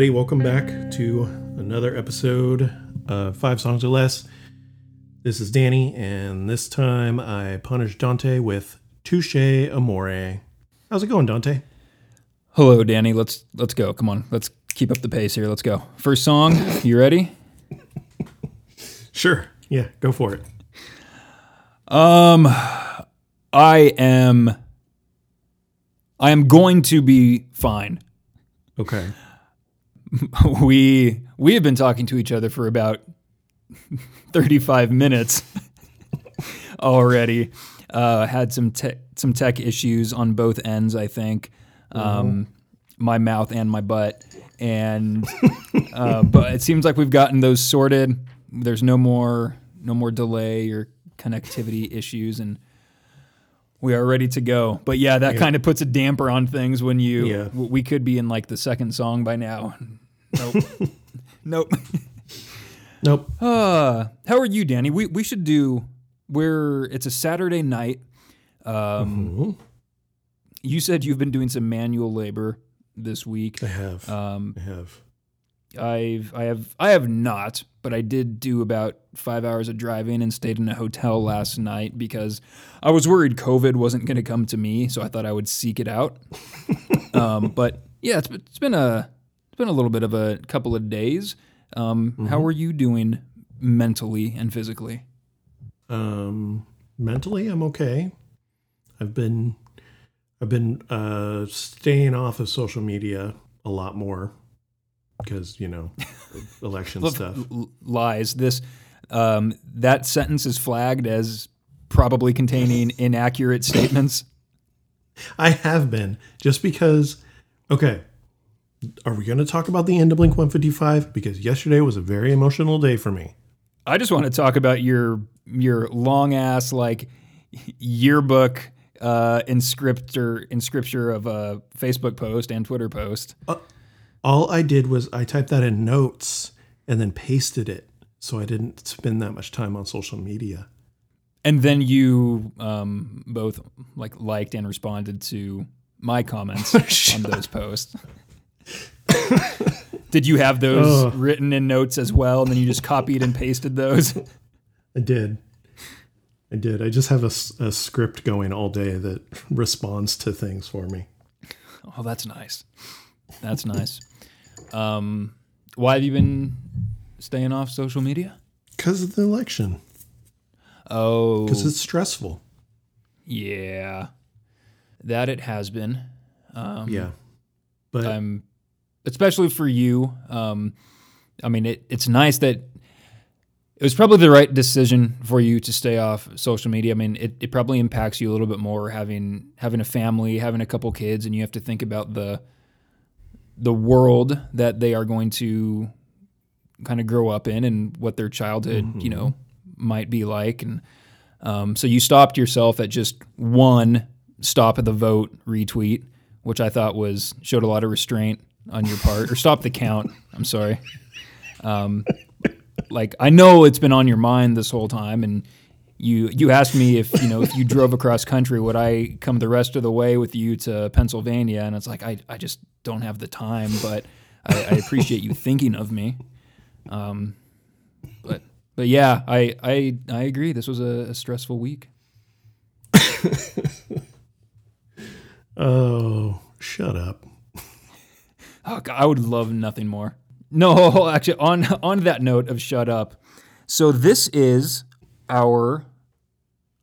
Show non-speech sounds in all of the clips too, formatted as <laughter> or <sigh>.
Everybody, welcome back to another episode of Five Songs or Less. This is Danny, and this time I punish Dante with Touche Amore. How's it going, Dante? Hello, Danny. Let's let's go. Come on, let's keep up the pace here. Let's go. First song. You ready? Sure. Yeah, go for it. Um, I am. I am going to be fine. Okay. <laughs> We we have been talking to each other for about <laughs> thirty five minutes <laughs> already. Uh, had some tech some tech issues on both ends. I think. Um, my mouth and my butt, and uh, but it seems like we've gotten those sorted. There's no more no more delay or connectivity issues, and we are ready to go. But yeah, that kind of puts a damper on things when you. Yeah. We could be in like the second song by now. <laughs> Nope. nope. Nope. <sighs> Uh, how are you, Danny? We we should do. We're it's a Saturday night. Um, Mhm. you said you've been doing some manual labor this week. I have. Um, I have. I've I have I have not, but I did do about five hours of driving and stayed in a hotel last night because I was worried COVID wasn't going to come to me, so I thought I would seek it out. <laughs> um, but yeah, it's been, it's been a it's been a little bit of a couple of days. Um, How are you doing mentally and physically? Um, mentally, I'm okay. I've been, I've been uh, staying off of social media a lot more because you know, <laughs> election stuff. lies. This um, that sentence is flagged as probably containing <laughs> inaccurate statements. I have been just because. Okay, are we going to talk about the end of Blink 155? Because yesterday was a very emotional day for me. I just want to talk about your your long ass like yearbook uh, in script or in scripture of a Facebook post and Twitter post. All I did was I typed that in notes and then pasted it, so I didn't spend that much time on social media. And then you um, both like liked and responded to my comments <laughs> on those posts. <laughs> Did you have those Ugh. written in notes as well, and then you just copied and pasted those? <laughs> I did. I did. I just have a script going all day that <laughs> responds to things for me. Oh, that's nice. That's nice. Um, why have you been staying off social media? Because of the election. Oh, Because it's stressful. yeah, that it has been. Um, Yeah. But I'm, especially for you. Um, I mean, it, it's nice that it was probably the right decision for you to stay off social media. I mean, it, it probably impacts you a little bit more having having a family, having a couple kids, and you have to think about the the world that they are going to kind of grow up in and what their childhood, you know, might be like. And um, so you stopped yourself at just one stop at the vote retweet, which I thought was showed a lot of restraint on your part, or stop the count. I'm sorry. Um, like I know it's been on your mind this whole time, and you you asked me if you know if you drove across country, would I come the rest of the way with you to Pennsylvania? And it's like I I just don't have the time, but I, I appreciate you thinking of me. Um, but but yeah, I I I agree. This was a, a stressful week. <laughs> oh, shut up. Oh, God, I would love nothing more. No, <laughs> actually, on on that note of shut up. So this is our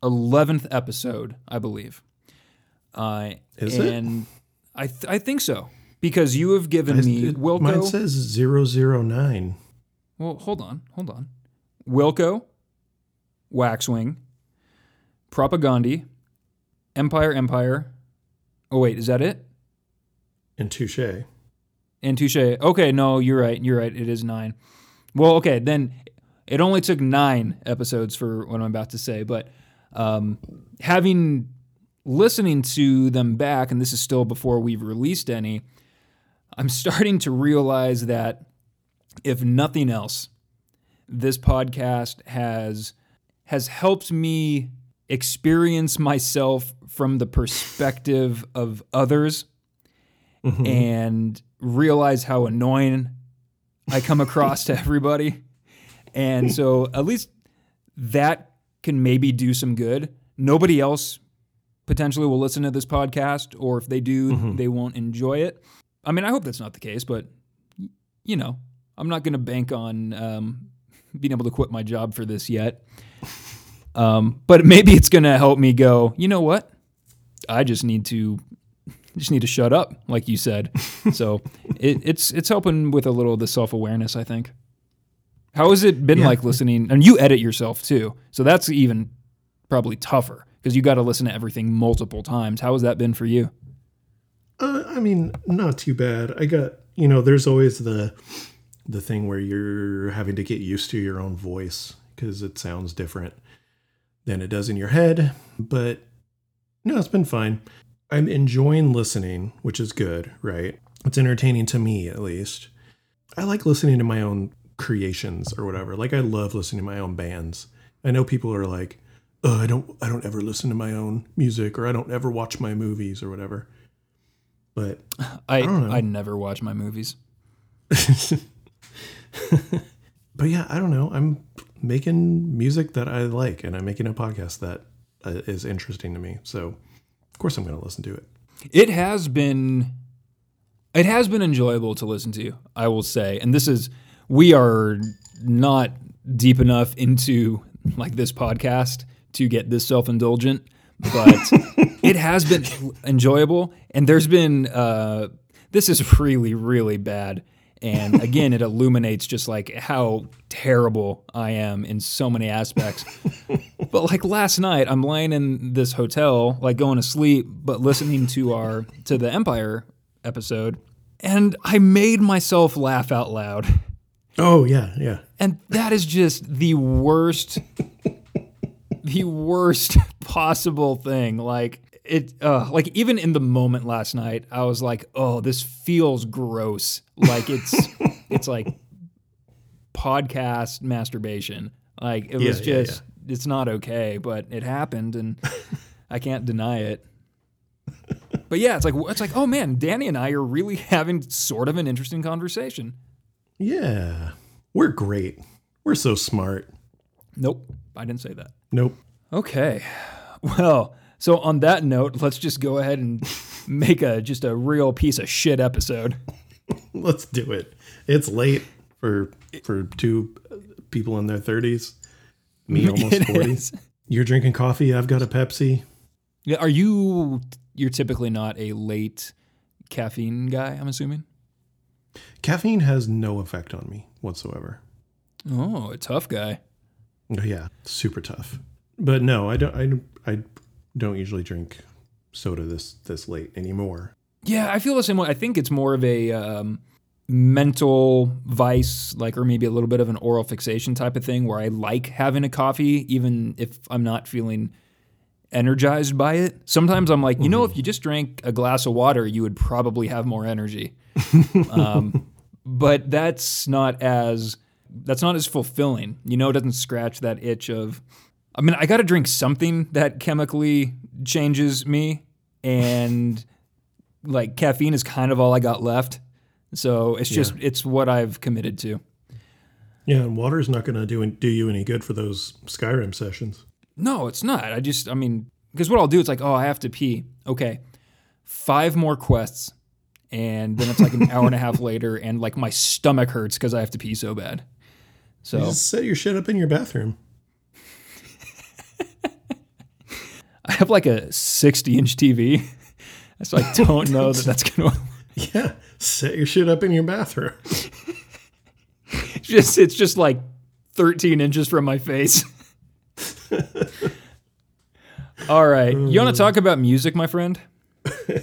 eleventh episode, I believe. Uh, Is it? I th- I think so because you have given me It- Wilco. Mine says 009. well, hold on, hold on. Wilco, Waxwing, Propagandi, Empire, Empire. Oh wait, is that it? And Touche. And Touche. Okay, no, you're right. You're right. It is nine. Well, okay, then it only took nine episodes for what I'm about to say, but um, having listening to them back, and this is still before we've released any, I'm starting to realize that if nothing else, this podcast has has helped me experience myself from the perspective of others and realize how annoying I come across to everybody. And so at least that can maybe do some good. Nobody else potentially will listen to this podcast, or if they do, they won't enjoy it. I mean, I hope that's not the case, but you know, I'm not going to bank on um, being able to quit my job for this yet. Um, but maybe it's going to help me go. You know what? I just need to just need to shut up, like you said. <laughs> so it, it's it's helping with a little of the self awareness. I think. How has it been Yeah. like listening? And you edit yourself too, so that's even probably tougher because you got to listen to everything multiple times. How has that been for you? Uh, I mean, not too bad. I got you know, there's always the the thing where you're having to get used to your own voice because it sounds different than it does in your head. But no, it's been fine. I'm enjoying listening, which is good, right? It's entertaining to me at least. I like listening to my own creations or whatever. Like I love listening to my own bands. I know people are like, "Oh, I don't I don't ever listen to my own music or I don't ever watch my movies or whatever." But <sighs> I don't know. I never watch my movies. <laughs> but yeah, I don't know. I'm making music that I like, and I'm making a podcast that uh, interesting to me. So, of course, I'm going to listen to it. It has been it has been enjoyable to listen to, I will say. And this is we are not deep enough into like this podcast to get this self-indulgent, but <laughs> it has been enjoyable and there's been uh this is really really bad and again it illuminates just like how terrible I am in so many aspects. <laughs> But like last night, I'm lying in this hotel, like going to sleep, but listening to our to the Empire episode, and I made myself laugh out loud. Oh yeah, yeah. And that is just the worst, the worst possible thing. Like it, uh, like even in the moment last night, I was like, "Oh, this feels gross." Like it's, <laughs> it's like podcast masturbation. Like it was Yeah, yeah, just, it's not okay, but it happened, and <laughs> I can't deny it. But yeah, it's like it's like, oh man, Danny and I are really having sort of an interesting conversation. Yeah. We're great. We're so smart. Nope, I didn't say that. Nope. Okay. Well, so on that note, let's just go ahead and make a just a real piece of shit episode. <laughs> Let's do it. It's late for for two people in their 30s. Me <laughs> almost It 40. You're drinking coffee, I've got a Pepsi. Yeah, are you you're typically not a late caffeine guy, I'm assuming? Caffeine has no effect on me whatsoever. Oh, a tough guy. Yeah, super tough. But no, I don't I, I don't usually drink soda this this late anymore. Yeah, I feel the same way. I think it's more of a um, mental vice, like, or maybe a little bit of an oral fixation type of thing where I like having a coffee, even if I'm not feeling energized by it. Sometimes I'm like, you know, if you just drank a glass of water, you would probably have more energy. <laughs> um, but that's not as that's not as fulfilling. You know, it doesn't scratch that itch of. I mean, I got to drink something that chemically changes me, and like caffeine is kind of all I got left. So it's just it's what I've committed to. Yeah, and water's not going to do do you any good for those Skyrim sessions. No, it's not. I just I mean because what I'll do it's like oh I have to pee. Okay, five more quests, and then it's like an hour and a half <laughs> later, and like my stomach hurts because I have to pee so bad. So Just set your shit up in your bathroom. Have like a sixty inch TV, <laughs> so I <laughs> don't know that that's gonna. Yeah, set your shit up in your bathroom. <laughs> just it's just like 13 inches from my face. All right. You want to mm. talk about music, my friend?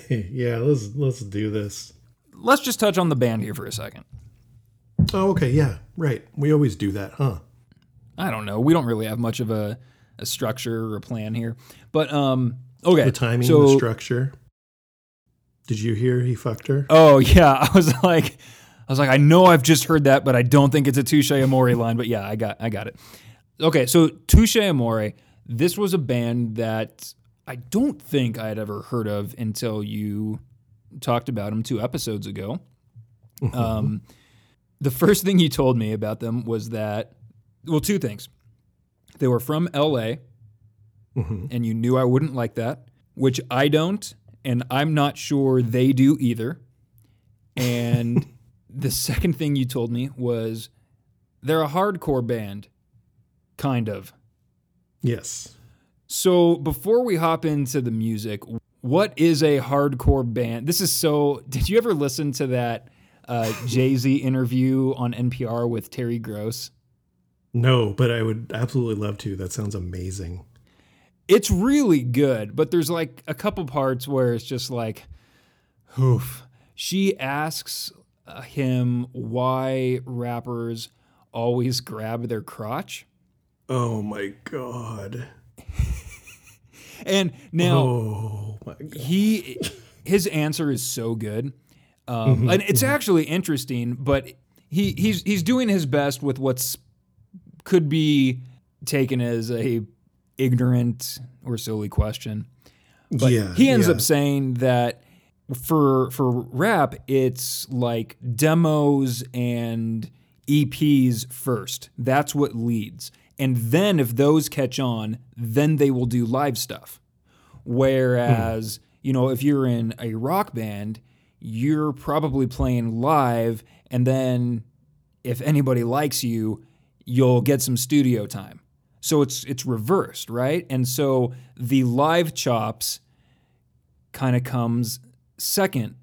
yeah, let's let's do this. Let's just touch on the band here for a second. Oh, okay, yeah, right. We always do that, huh? I don't know. We don't really have much of a, a structure or a plan here. But um okay. The timing, so, the structure. Did you hear he fucked her? Oh <laughs> yeah, I was like I was like I know I've just heard that, but I don't think it's a Touche Amore line, but yeah, I got I got it. Okay, so Touche Amore, this was a band that I don't think I had ever heard of until you talked about them two episodes ago. Um, the first thing you told me about them was that, well, two things. They were from LA, and you knew I wouldn't like that, which I don't, and I'm not sure they do either. And <laughs> the second thing you told me was they're a hardcore band, kind of. Yes. So before we hop into the music, what is a hardcore band? This is so. Did you ever listen to that uh, <laughs> Jay Z interview on NPR with Terry Gross? No, but I would absolutely love to. That sounds amazing. It's really good, but there's like a couple parts where it's just like, oof. She asks uh, him why rappers always grab their crotch. Oh my god. And now Oh my god. he his answer is so good um, and it's actually interesting but he he's he's doing his best with what's could be taken as a ignorant or silly question but yeah. he ends yeah. up saying that for for rap it's like demos and EPs first that's what leads and then if those catch on then they will do live stuff whereas you know if you're in a rock band you're probably playing live and then if anybody likes you you'll get some studio time so it's it's reversed right and so the live chops kind of comes second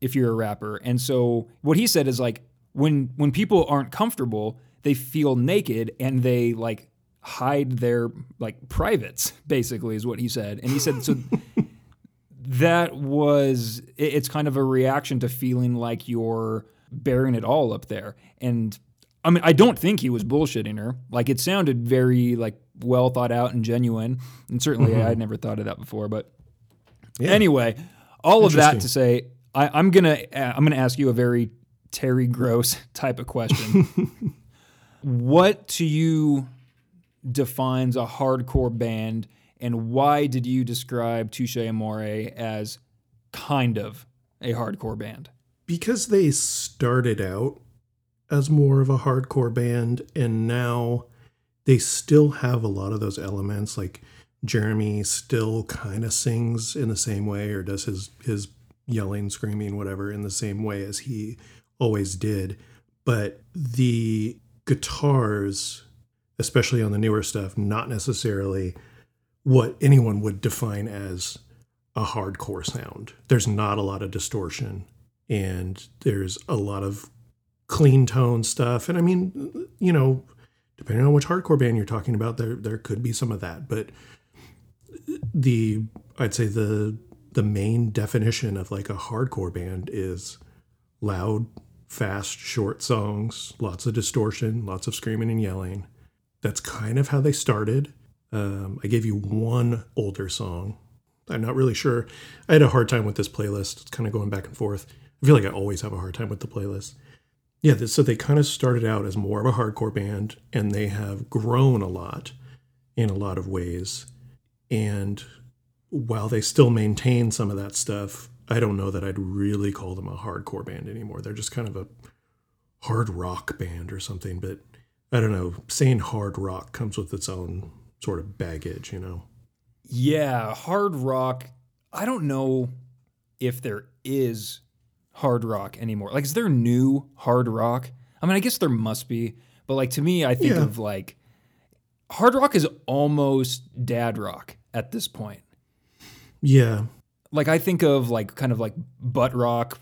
if you're a rapper. And so what he said is like when when people aren't comfortable, they feel naked and they like hide their like privates <laughs> basically is what he said. And he said so <laughs> that was it- it's kind of a reaction to feeling like you're bearing it all up there. And I mean, I don't think he was bullshitting her. Like it sounded very like well thought out and genuine. And certainly I'd never thought of that before, but Yeah. Anyway, all of that to say, I, I'm gonna uh, I'm gonna ask you a very Terry Gross <laughs> type of question. <laughs> what to you defines a hardcore band, and why did you describe Touche Amore as kind of a hardcore band? because they started out as more of a hardcore band and now they still have a lot of those elements like Jeremy still kind of sings in the same way or does his his yelling screaming whatever in the same way as he always did. But the guitars especially on the newer stuff not necessarily what anyone would define as a hardcore sound. There's not a lot of distortion and there's a lot of clean tone stuff. And I mean, you know, depending on which hardcore band you're talking about, there there could be some of that. But the I'd say the the main definition of like a hardcore band is loud, fast, short songs, lots of distortion, lots of screaming and yelling. That's kind of how they started. Um, I gave you one older song. I'm not really sure. I had a hard time with this playlist. It's kind of going back and forth. I feel like I always have a hard time with the playlist. Yeah, so they kind of started out as more of a hardcore band and they have grown a lot in a lot of ways. And while they still maintain some of that stuff, I don't know that I'd really call them a hardcore band anymore. They're just kind of a hard rock band or something. But I don't know. Saying hard rock comes with its own sort of baggage, you know? Yeah, hard rock. I don't know if there is hard rock anymore. Like, is there new hard rock? I mean, I guess there must be, but like to me, I think Yeah. of like hard rock is almost dad rock at this point. Yeah. Like I think of like kind of like butt rock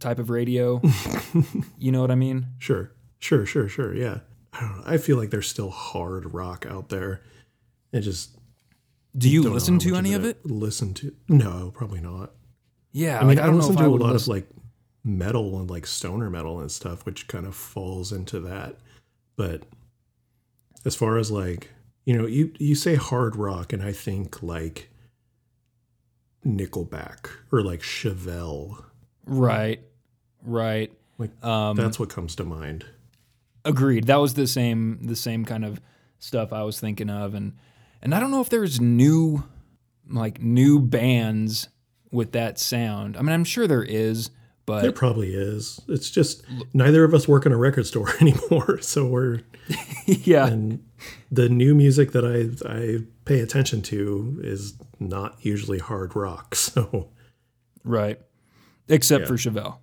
type of radio. <laughs> you know what I mean? Sure, sure, sure, sure. Yeah, I don't know. I feel like there's still hard rock out there. It just Do you listen to any of it? Listen to no, probably not. Yeah, I mean, like, I, I don't know listen if to I a lot of like metal and like stoner metal and stuff, which kind of falls into that. But as far as like you know, you you say hard rock, and I think like Nickelback or like Chevelle. right, right. Like Um, that's what comes to mind. Agreed. That was the same the same kind of stuff I was thinking of and and I don't know if there's new like new bands with that sound. I mean, I'm sure there is, but There probably is. It's just neither of us work in a record store <laughs> anymore, so we're <laughs> yeah, and the new music that I I pay attention to is not usually hard rock. <laughs> So right. Except Yeah. for Chevelle.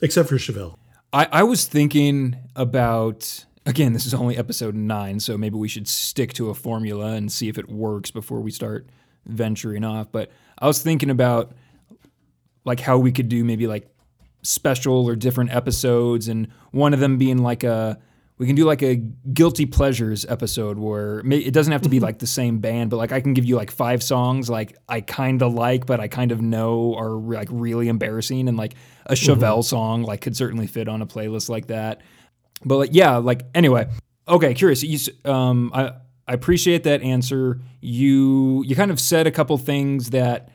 except for Chevelle. I, I was thinking about again, this is only episode nine, so maybe we should stick to a formula and see if it works before we start venturing off. But I was thinking about like how we could do maybe like special or different episodes, and one of them being like a we can do like a guilty pleasures episode where may, it doesn't have to be like the same band, but like I can give you like five songs like I kind of like, but I kind of know are like really embarrassing, and like a Chevelle song like could certainly fit on a playlist like that. But like yeah, like anyway, okay, curious. You, um, I I appreciate that answer. You you kind of said a couple things that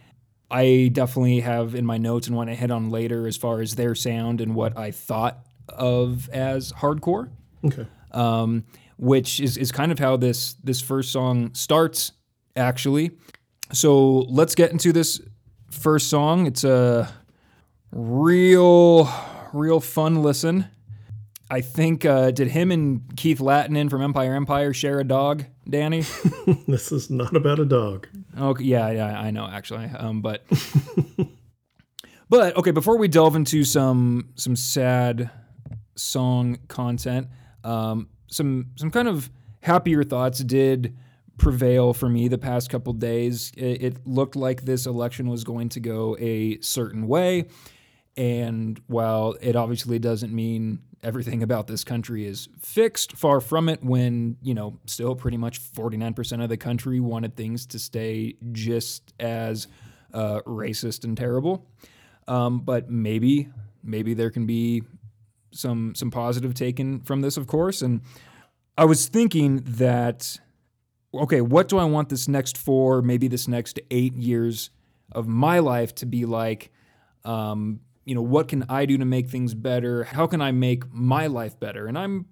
I definitely have in my notes and want to hit on later as far as their sound and what I thought of as hardcore Okay. um, which is, is kind of how this this first song starts actually. So let's get into this first song. It's a real real fun listen. I think uh, did him and Keith Latinen from Empire Empire share a dog, Danny? <laughs> This is not about a dog. Okay, yeah, yeah, I know actually. Um, but <laughs> but okay, before we delve into some some sad song content, um, some some kind of happier thoughts did prevail for me the past couple days. It, it looked like this election was going to go a certain way, and while it obviously doesn't mean everything about this country is fixed, far from it, when, you know, still pretty much 49% of the country wanted things to stay just as uh, racist and terrible. Um, but maybe, maybe there can be some some positive taken from this, of course. And I was thinking that, okay, what do I want this next four, maybe this next eight years of my life to be like? Um, you know, what can I do to make things better? How can I make my life better? And I'm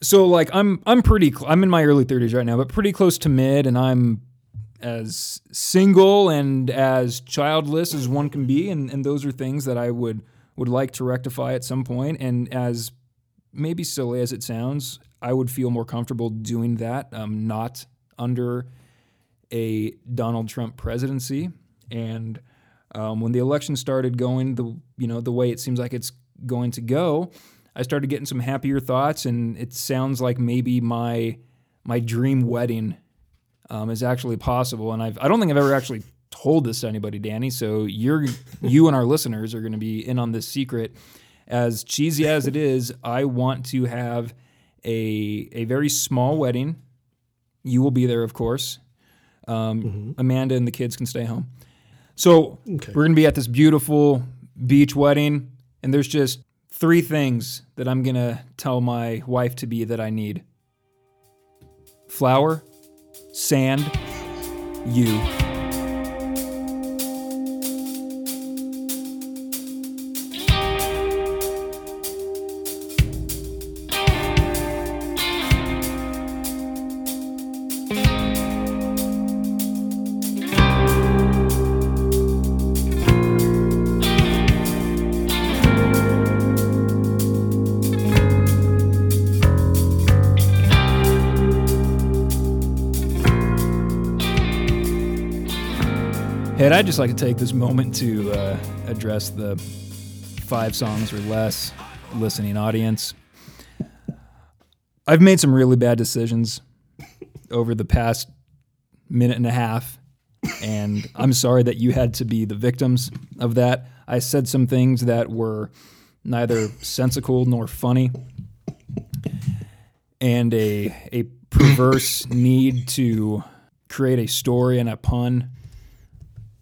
so like I'm I'm pretty cl- I'm in my early 30s right now, but pretty close to mid, and I'm as single and as childless as one can be, and, and those are things that I would would like to rectify at some point. And as maybe silly as it sounds, I would feel more comfortable doing that, um, not under a Donald Trump presidency. And um, when the election started going the you know the way it seems like it's going to go, I started getting some happier thoughts, and it sounds like maybe my my dream wedding um, is actually possible. And I've I don't think I've ever actually told this to anybody, Danny. So you're <laughs> you and our listeners are going to be in on this secret. As cheesy as it is, I want to have a a very small wedding. You will be there, of course. Um, Amanda and the kids can stay home. So Okay. we're gonna be at this beautiful beach wedding, and there's just three things that I'm gonna tell my wife to be that I need: flour, sand, you. I'd just like to take this moment to uh, address the five songs or less listening audience. I've made some really bad decisions over the past minute and a half, and I'm sorry that you had to be the victims of that. I said some things that were neither sensical nor funny, and a a perverse need to create a story and a pun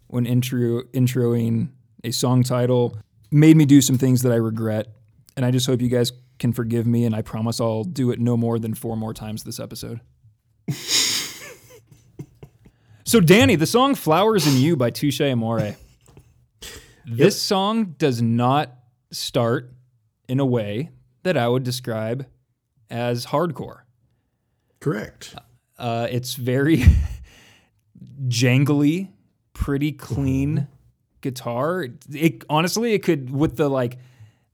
when intro introing a song title made me do some things that I regret. And I just hope you guys can forgive me and I promise I'll do it no more than four more times this episode. <laughs> so Danny, the song Flowers and You by Touche Amore. This song does not start in a way that I would describe as hardcore. Correct. Uh, it's very <laughs> jangly, pretty clean guitar. It, it honestly, it could with the like.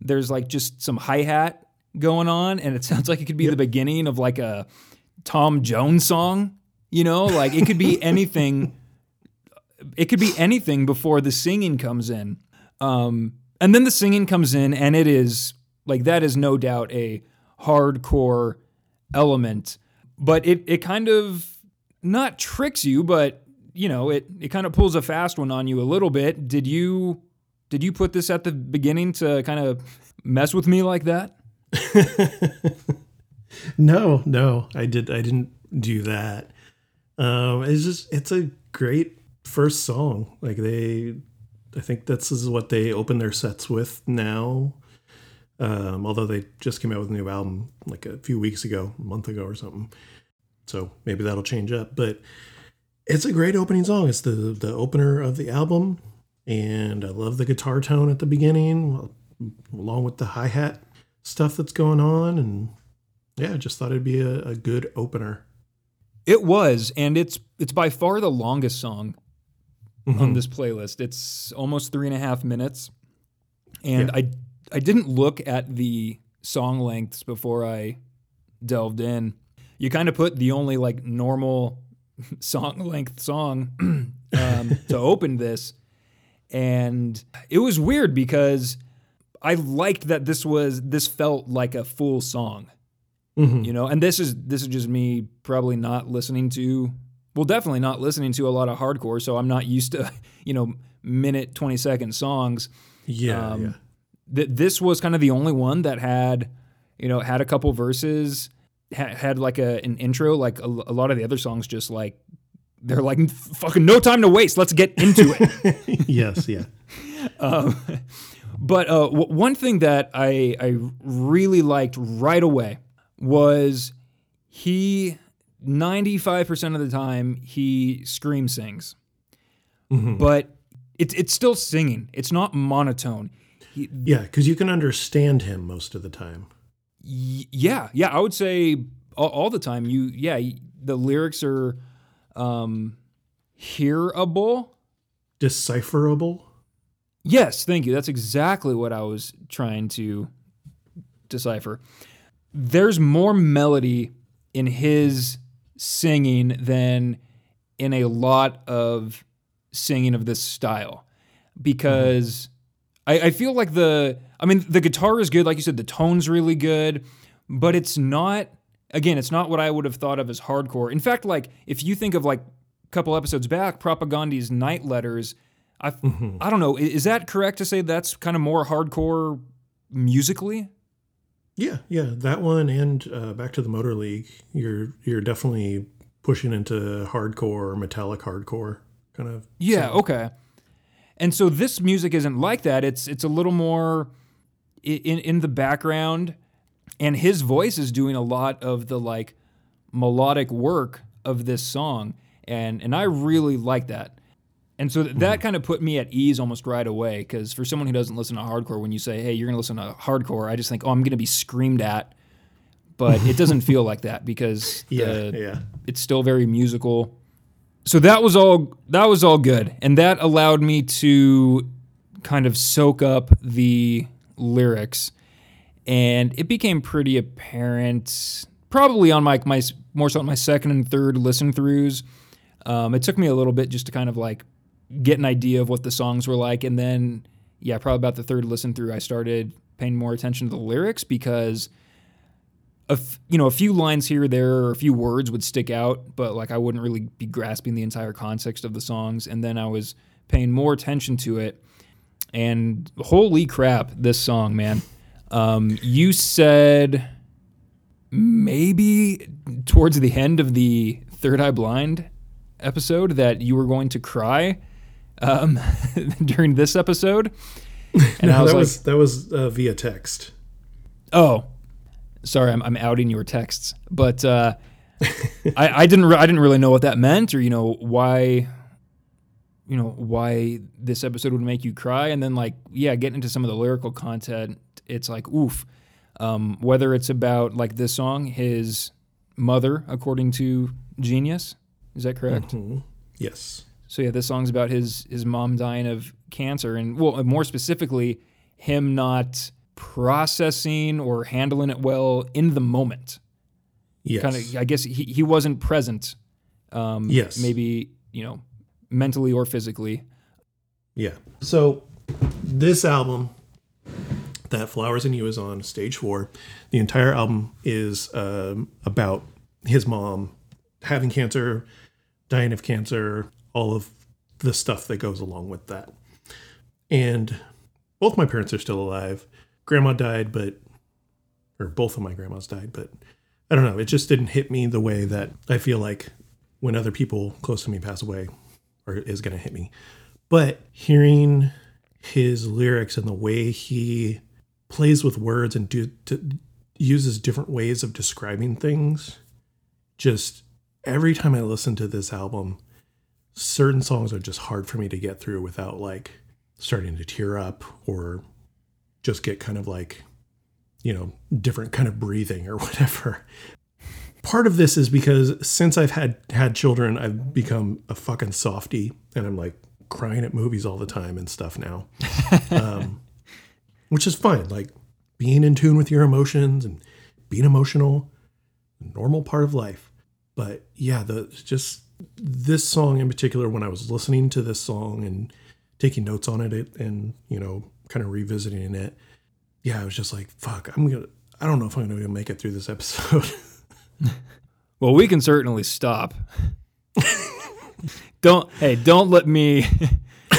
There's like just some hi hat going on, and it <laughs> sounds like it could be the beginning of like a Tom Jones song. You know, like it could be <laughs> anything. It could be anything before the singing comes in. Um, and then the singing comes in, and it is like that is no doubt a hardcore element, but it it kind of not tricks you, but you know it it kind of pulls a fast one on you a little bit. Did you did you put this at the beginning to kind of mess with me like that? <laughs> no, no, I did. I didn't do that. Um, it's just it's a great first song. Like they, I think this is what they open their sets with now. Um, although they just came out with a new album like a few weeks ago, a month ago or something. So maybe that'll change up. But it's a great opening song. It's the the opener of the album, and I love the guitar tone at the beginning, along with the hi hat stuff that's going on. And yeah, I just thought it'd be a, a good opener. It was, and it's it's by far the longest song Mm-hmm. on this playlist. It's almost three and a half minutes, and Yeah. I I didn't look at the song lengths before I delved in. You kind of put the only like normal <laughs> song length song <clears throat> um, to open this, and it was weird because I liked that this was this felt like a full song Mhm. you know and this is this is just me probably not listening to well definitely not listening to a lot of hardcore so i'm not used to <laughs> you know minute 20 second songs Yeah, Um, yeah. Th- this was kind of the only one that had you know had a couple verses ha- had like a an intro like a, a lot of the other songs just like they're like fucking no time to waste let's get into it <laughs> yes, yeah. <laughs> um, but uh, w- one thing that I, I really liked right away was he 95% of the time he scream sings Mhm. but it's it's still singing it's not monotone he, Yeah, because you can understand him most of the time. Yeah yeah i would say all, all the time you yeah the lyrics are um hearable Decipherable. Yes, thank you. That's exactly what I was trying to decipher. There's more melody in his singing than in a lot of singing of this style because I, I feel like the I mean the guitar is good, like you said, the tone's really good, but it's not again, it's not what I would have thought of as hardcore. In fact, like if you think of like a couple episodes back, Propagandi's Night Letters, I I don't know, is that correct to say that's kind of more hardcore musically? Yeah, yeah, that one and uh, back to the Motor League. You're you're definitely pushing into hardcore, metallic hardcore kind of. Yeah, okay. And so this music isn't like that. It's it's a little more in in the background, and his voice is doing a lot of the like melodic work of this song, and and I really like that. And so th- that mm-hmm. kind of put me at ease almost right away because for someone who doesn't listen to hardcore, when you say, "Hey, you're gonna listen to hardcore," I just think, "Oh, I'm gonna be screamed at," but it doesn't <laughs> feel like that because Yeah, the, yeah. it's still very musical. So that was all that was all good. And that allowed me to kind of soak up the lyrics. And it became pretty apparent probably on my my more so on my second and third listen throughs. Um, it took me a little bit just to kind of like get an idea of what the songs were like and then yeah, probably about the third listen through I started paying more attention to the lyrics because a f- you know a few lines here or there or a few words would stick out but like i wouldn't really be grasping the entire context of the songs and then i was paying more attention to it and holy crap this song man um, you said maybe towards the end of the third eye blind episode that you were going to cry um, <laughs> during this episode and No, i was that like was that was uh, via text. Oh, sorry, I'm, I'm outing your texts, but uh, <laughs> I, I didn't re- I didn't really know what that meant, or you know why, you know why this episode would make you cry, and then like yeah, getting into some of the lyrical content, it's like oof. Um, whether it's about like this song, his mother, according to Genius, is that correct? Mhm. Yes. So yeah, this song's about his his mom dying of cancer, and well, more specifically, him not processing or handling it well in the moment. Yes. Kind of, I guess he, he wasn't present. Um, Yes. Maybe you know, mentally or physically. Yeah. So this album that Flowers and You is on stage four, the entire album is um, about his mom having cancer, dying of cancer, all of the stuff that goes along with that. And both my parents are still alive. Grandma died, but or both of my grandmas died, but I don't know. It just didn't hit me the way that I feel like when other people close to me pass away or is going to hit me. But hearing his lyrics and the way he plays with words and do, to, uses different ways of describing things, just every time I listen to this album, certain songs are just hard for me to get through without like starting to tear up or just get kind of like, you know, different kind of breathing or <laughs> whatever. Part of this is because since I've had had children, I've become a fucking softy and I'm like crying at movies all the time and stuff now. <laughs> um, which is fine. Like being in tune with your emotions and being emotional, normal part of life. But yeah, the just this song in particular, when I was listening to this song and taking notes on it and, you know, kind of revisiting it, yeah, I was just like, fuck, I'm gonna I don't know if I'm gonna make it through this episode. <laughs> Well, we can certainly stop. don't hey, don't let me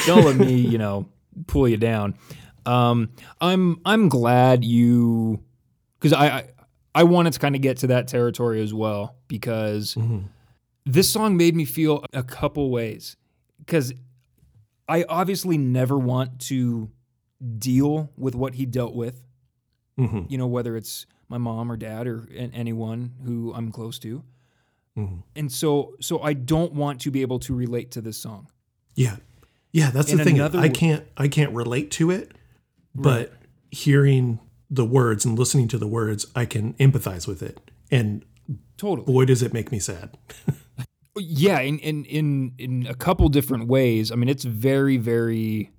don't let me, you know, pull you down. Um, I'm I'm glad you because I, I I wanted to kind of get to that territory as well because this song made me feel a couple ways because I obviously never want to deal with what he dealt with Mhm. you know, whether it's my mom or dad or anyone who I'm close to. Mhm. And so, so I don't want to be able to relate to this song. Yeah. Yeah, that's In the thing. I can't I can't relate to it, but hearing the words and listening to the words, I can empathize with it. And Totally. boy does it make me sad. <laughs> Yeah, in in in in a couple different ways. I mean, it's very very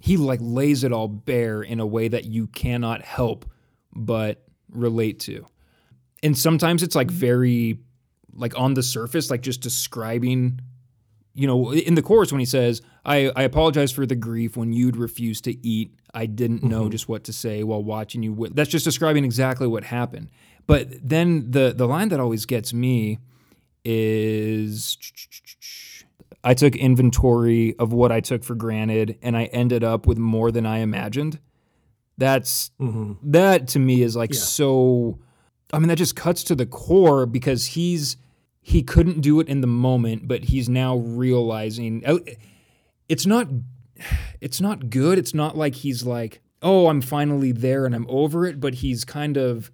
he like lays it all bare in a way that you cannot help but relate to. And sometimes it's like very like on the surface like just describing you know, in the chorus when he says, I, I apologize for the grief when you'd refuse to eat. I didn't know mm-hmm. just what to say while watching you. wi-" That's just describing exactly what happened. But then the the line that always gets me is I took inventory of what I took for granted and I ended up with more than I imagined. That's that to me is like so I mean that just cuts to the core because he's he couldn't do it in the moment but he's now realizing uh, it's not it's not good. It's not like he's like, "Oh, I'm finally there and I'm over it," but he's kind of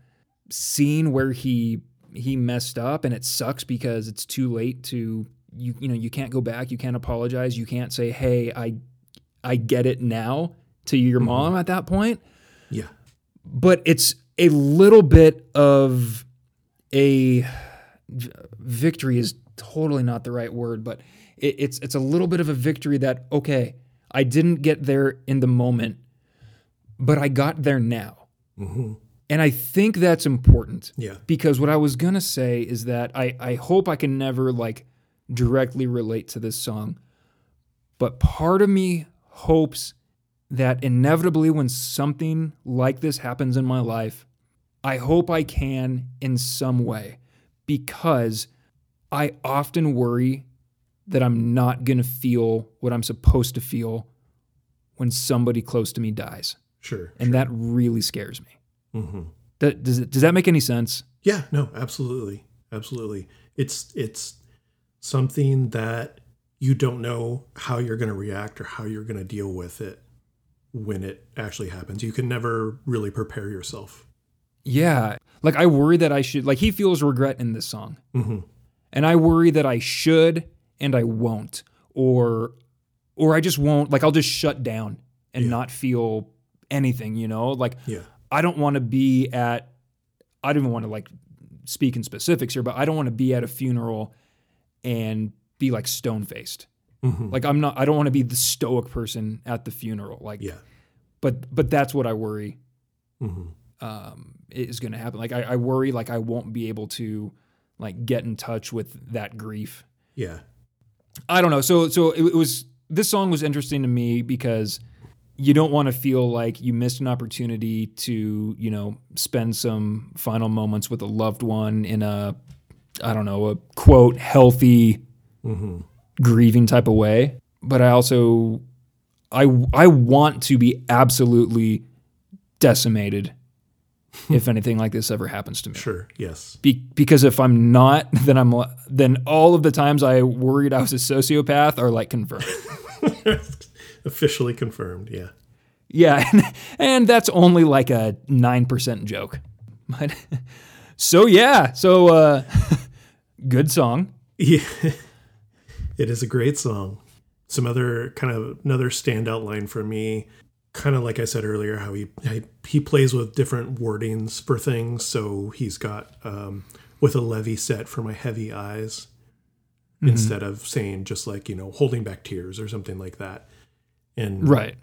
seen where he he messed up and it sucks because it's too late to you you know, you can't go back, you can't apologize, you can't say, "Hey, I I get it now." To your mom at that point, Yeah. but it's a little bit of a victory is totally not the right word, but it, it's it's a little bit of a victory that okay, I didn't get there in the moment, but I got there now, mm-hmm. and I think that's important Yeah. because what I was gonna say is that I I hope I can never like directly relate to this song, but part of me hopes that inevitably when something like this happens in my life, I hope I can in some way because I often worry that I'm not going to feel what I'm supposed to feel when somebody close to me dies. Sure. And that really scares me. hmm That, does, it, does that make any sense? Yeah, no, absolutely. Absolutely. It's it's something that you don't know how you're going to react or how you're going to deal with it when it actually happens. You can never really prepare yourself. Yeah. Like I worry that I should, like he feels regret in this song. hmm and I worry that I should and I won't, or or I just won't. Like I'll just shut down and not feel anything. You know, like Yeah. I don't want to be at. I don't even want to like speak in specifics here, but I don't want to be at a funeral and be like stone faced. Like I'm not I don't want to be the stoic person at the funeral. Like Yeah. but but that's what I worry hmm um, is going to happen. Like I, I worry like I won't be able to like get in touch with that grief. Yeah. I don't know. So so it, it was this song was interesting to me because you don't want to feel like you missed an opportunity to you know spend some final moments with a loved one in a I don't know a quote healthy hmm grieving type of way. But I also I I want to be absolutely decimated if anything like this ever happens to me. Sure. Yes. Be- because if I'm not, <laughs> then I'm then all of the times I worried I was a sociopath are like confirmed. <laughs> Officially confirmed. Yeah. yeah, <laughs> and, and that's only like a nine percent joke. But so yeah, so uh, good song. Yeah. It is a great song. Some other kind of another standout line for me, kind of like I said earlier, how he he, plays with different wordings for things. So he's got um, with a levy set for my heavy eyes instead of saying just like you know holding back tears or something like that. And Right.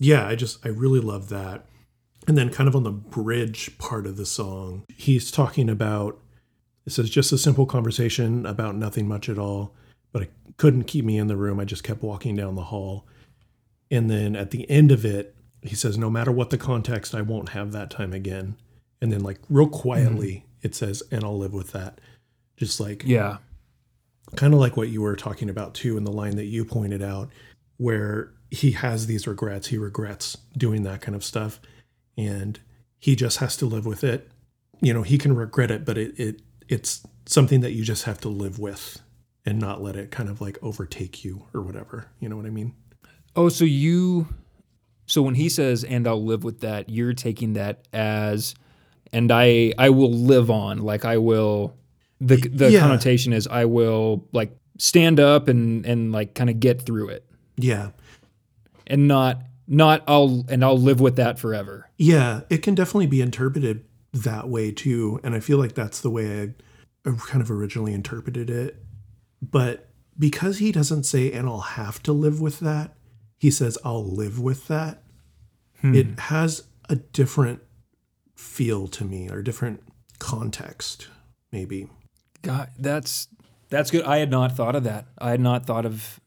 yeah, I just I really love that. And then kind of on the bridge part of the song, he's talking about it says just a simple conversation about nothing much at all, but it couldn't keep me in the room. I just kept walking down the hall. And then at the end of it, he says, No matter what the context, I won't have that time again. And then, like, real quietly, mm-hmm. it says, And I'll live with that. Just like, Yeah. kind of like what you were talking about too in the line that you pointed out where he has these regrets he regrets doing that kind of stuff and he just has to live with it you know he can regret it but it, it it's something that you just have to live with and not let it kind of like overtake you or whatever you know what i mean Oh, so you so when he says and I'll live with that, you're taking that as and I I will live on, like I will the the Yeah. connotation is I will like stand up and and like kind of get through it yeah and not not I'll and I'll live with that forever. Yeah, it can definitely be interpreted that way too. And I feel like that's the way I, I kind of originally interpreted it. But because he doesn't say, and I'll have to live with that, he says, I'll live with that. Hmm. It has a different feel to me or different context, maybe. God, that's that's good. I had not thought of that. I had not thought of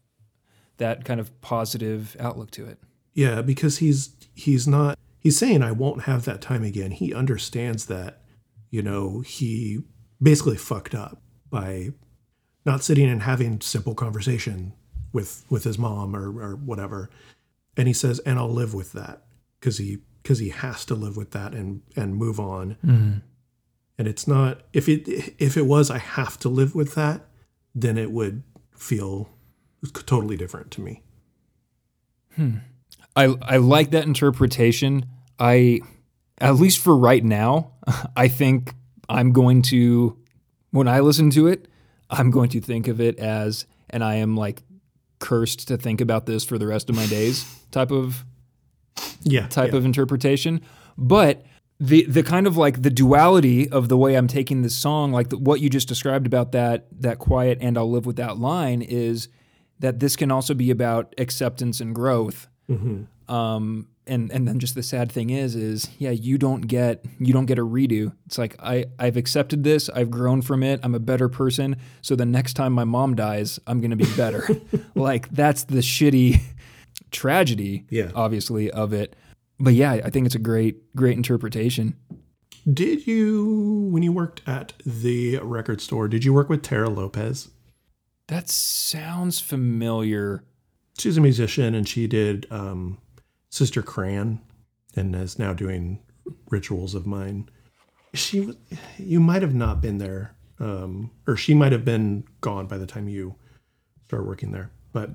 that kind of positive outlook to it. Yeah, because he's he's not he's saying I won't have that time again. He understands that, you know, he basically fucked up by not sitting and having simple conversation with with his mom or or whatever. And he says, and I'll live with that because he because he has to live with that and and move on. Mm-hmm. And it's not if it if it was I have to live with that, then it would feel totally different to me. Hmm. I I like that interpretation. I at least for right now, <laughs> I think I'm going to when I listen to it, I'm going to think of it as and I am like cursed to think about this for the rest of my days <laughs> type of Yeah. type yeah. of interpretation. But the the kind of like the duality of the way I'm taking this song, like the, what you just described about that that quiet and I'll live with that line is that this can also be about acceptance and growth. Um, and and then just the sad thing is is yeah you don't get you don't get a redo. It's like I I've accepted this, I've grown from it, I'm a better person. So the next time my mom dies, I'm gonna be better. <laughs> like that's the shitty tragedy, Yeah. obviously of it. But yeah, I think it's a great great interpretation. Did you, when you worked at the record store, did you work with Terra Lopez? That sounds familiar. She's a musician and she did um, Sister Crayon and is now doing Rituals of Mine. She, you might have not been there, um, or she might have been gone by the time you start working there. But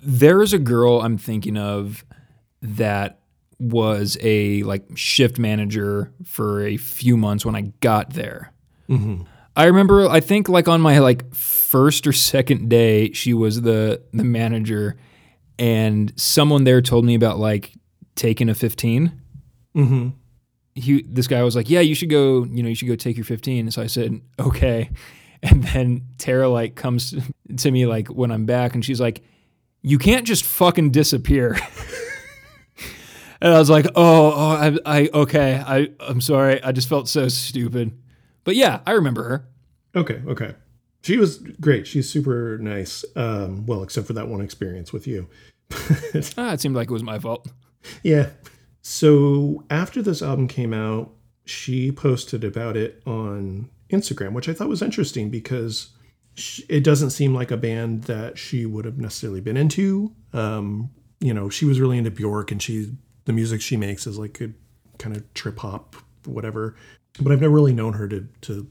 There is a girl I'm thinking of that was a like shift manager for a few months when I got there. I remember I think like on my like first or second day she was the the manager and someone there told me about like taking a 15. mhm. he this guy was like, "Yeah, you should go. You know, you should go take your 15." So I said, "Okay." <laughs> And then Terra like comes to me like when I'm back, and she's like, you can't just fucking disappear. <laughs> and I was like, oh, oh I, I, okay, I, I'm sorry. I just felt so stupid. But yeah, I remember her. Okay, okay. She was great. She's super nice. Um, well, except for that one experience with you. <laughs> ah, it seemed like it was my fault. Yeah. So after this album came out, she posted about it on Instagram, which I thought was interesting because it doesn't seem like a band that she would have necessarily been into. Um, you know, she was really into Bjork, and she the music she makes is like a kind of trip hop, whatever. But I've never really known her to to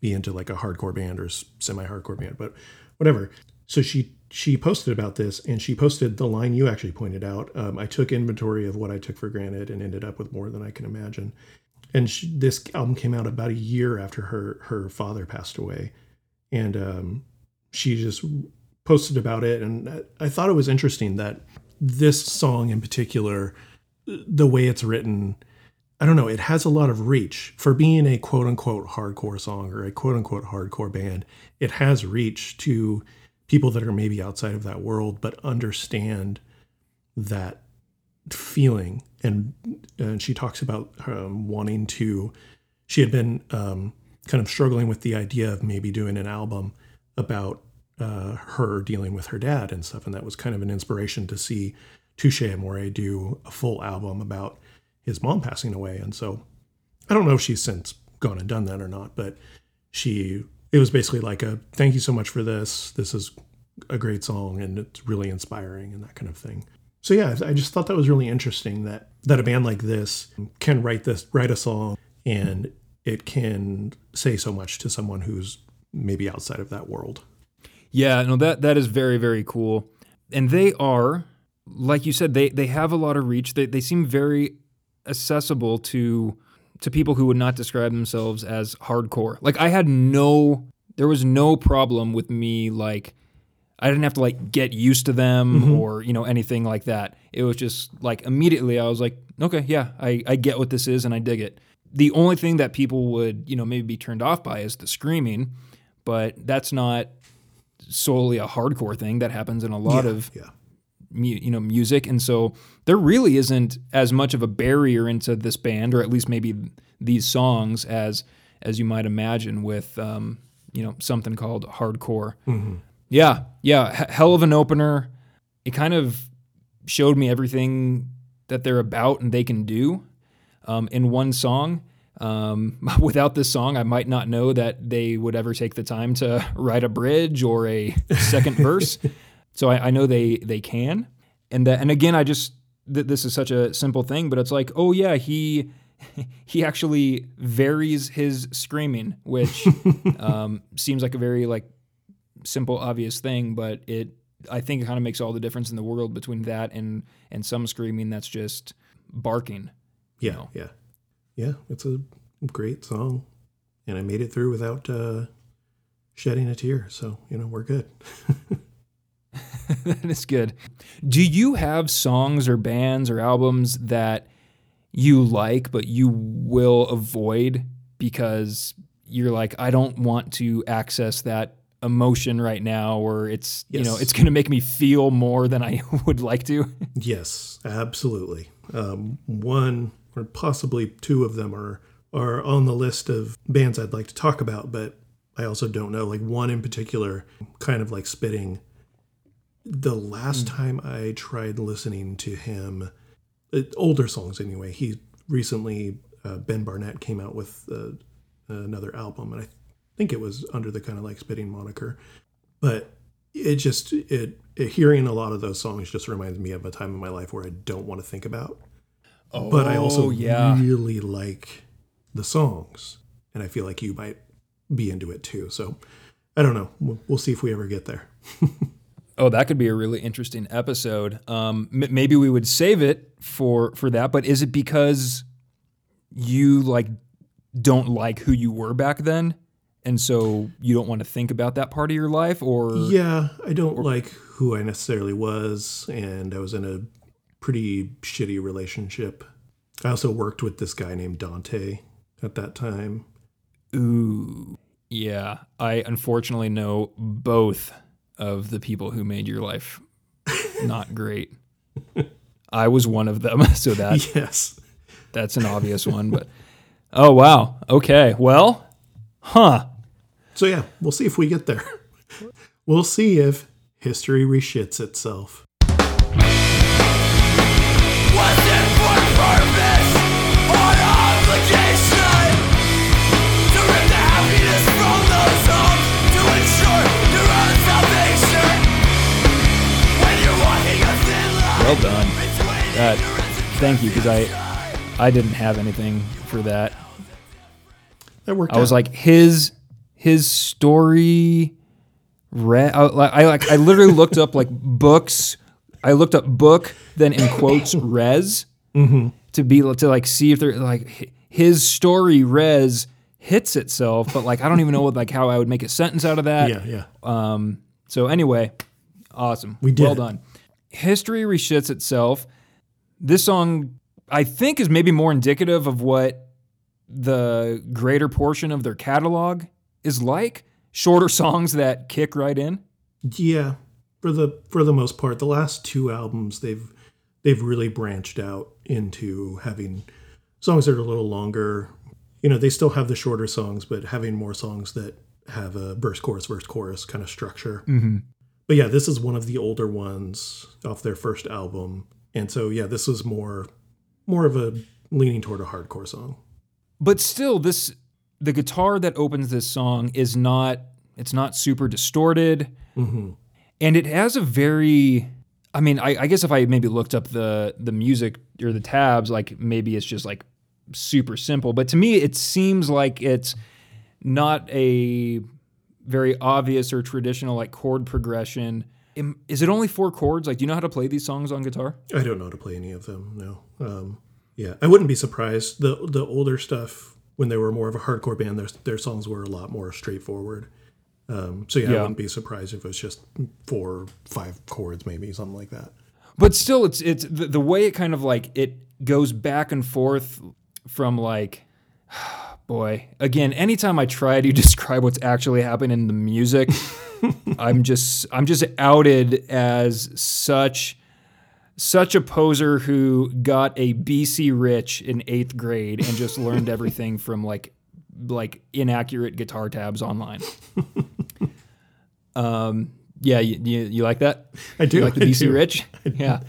be into like a hardcore band or semi hardcore band, but whatever. So she she posted about this, and she posted the line you actually pointed out. Um, I took inventory of what I took for granted, and ended up with more than I can imagine. And she, this album came out about a year after her her father passed away, and um, she just posted about it, and I thought it was interesting that this song in particular, the way it's written, I don't know, it has a lot of reach for being a quote unquote hardcore song or a quote unquote hardcore band. It has reach to people that are maybe outside of that world but understand that feeling. And, and she talks about um, wanting to, she had been um, kind of struggling with the idea of maybe doing an album about uh, her dealing with her dad and stuff. And that was kind of an inspiration to see Touche Amore do a full album about his mom passing away. And so I don't know if she's since gone and done that or not, but she it was basically like a thank you so much for this. This is a great song and it's really inspiring and that kind of thing. So yeah, I just thought that was really interesting that that a band like this can write this write a song and it can say so much to someone who's maybe outside of that world. Yeah, no that that is very very cool. And they are like you said they they have a lot of reach. They they seem very accessible to to people who would not describe themselves as hardcore. Like I had no there was no problem with me like I didn't have to like get used to them mm-hmm. or you know anything like that. It was just like immediately I was like, okay, yeah, I, I get what this is and I dig it. The only thing that people would you know maybe be turned off by is the screaming, but that's not solely a hardcore thing. That happens in a lot yeah, of yeah. Mu- you know music, and so there really isn't as much of a barrier into this band, or at least maybe these songs as as you might imagine with um, you know something called hardcore. Mm-hmm. Yeah, yeah, H- hell of an opener. It kind of showed me everything that they're about and they can do um, in one song. Um, <laughs> without this song, I might not know that they would ever take the time to <laughs> write a bridge or a second <laughs> verse. So I, I, know they they can, and that, and again, I just th- this is such a simple thing, but it's like, oh yeah, he <laughs> he actually varies his screaming, which <laughs> um, seems like a very like simple, obvious thing, but it I think it kind of makes all the difference in the world between that and and some screaming that's just barking. Yeah, know? yeah, yeah. It's a great song, and I made it through without uh, shedding a tear. So you know we're good. <laughs> <laughs> that is good. Do you have songs or bands or albums that you like but you will avoid because you're like I don't want to access that emotion right now or it's yes. you know it's going to make me feel more than i <laughs> would like to yes absolutely um, one or possibly two of them are are on the list of bands i'd like to talk about but i also don't know like one in particular kind of like spitting the last mm. time i tried listening to him uh, older songs anyway he recently uh, ben barnett came out with uh, another album and i think it was under the kind of like spitting moniker. But it just it, it, hearing a lot of those songs just reminds me of a time in my life where I don't want to think about. Oh, but I also yeah. really like the songs, and I feel like you might be into it too. So I don't know. We'll, we'll see if we ever get there. <laughs> oh, that could be a really interesting episode. Um, m- maybe we would save it for for that. But is it because you like don't like who you were back then? and so you don't want to think about that part of your life or yeah i don't or, like who i necessarily was and i was in a pretty shitty relationship i also worked with this guy named dante at that time ooh yeah i unfortunately know both of the people who made your life not great. I was one of them, <laughs> so that <laughs> yes. that's an obvious one. But oh wow, okay, well, huh? So yeah, we'll see if we get there. <laughs> We'll see if history reshits itself. Well done. between That, ignorance and thank you, because I I didn't have anything for that. That worked I was out. like his his story. Re- I, I like I literally looked up like books. I looked up book, then in quotes res to be to like see if they're like his story res hits itself, but like I don't even know what like how I would make a sentence out of that. yeah, yeah. Um, so anyway, awesome. We did Well done. History reshits itself. This song, I think, is maybe more indicative of what the greater portion of their catalog is like. Shorter <laughs> songs that kick right in. Yeah, for the for the most part, the last two albums they've they've really branched out into having songs that are a little longer. You know, they still have the shorter songs, but having more songs that have a verse chorus verse chorus kind of structure. Mm-hmm. But yeah, this is one of the older ones off their first album, and so yeah, this was more more of a leaning toward a hardcore song. But still, this the guitar that opens this song is not it's not super distorted. Mm-hmm. and it has a very i mean I, I guess if i maybe looked up the the music or the tabs like maybe it's just like super simple but to me it seems like it's not a very obvious or traditional like chord progression Am- is it only four chords like do you know how to play these songs on guitar I don't know how to play any of them. No. Um, yeah, I wouldn't be surprised. the The older stuff, when they were more of a hardcore band, their their songs were a lot more straightforward. Um, so yeah, I wouldn't be surprised if it was just four, five chords, maybe something like that. but still it's it's the, the way it kind of like it goes back and forth from like <sighs> boy again anytime i try to <laughs> describe what's actually happening in the music <laughs> i'm just i'm just outed as such such a poser who got a bc rich in eighth grade and just learned <laughs> everything from like like inaccurate guitar tabs online um yeah you, you, you like that I do you like the I BC do. Rich? Yeah.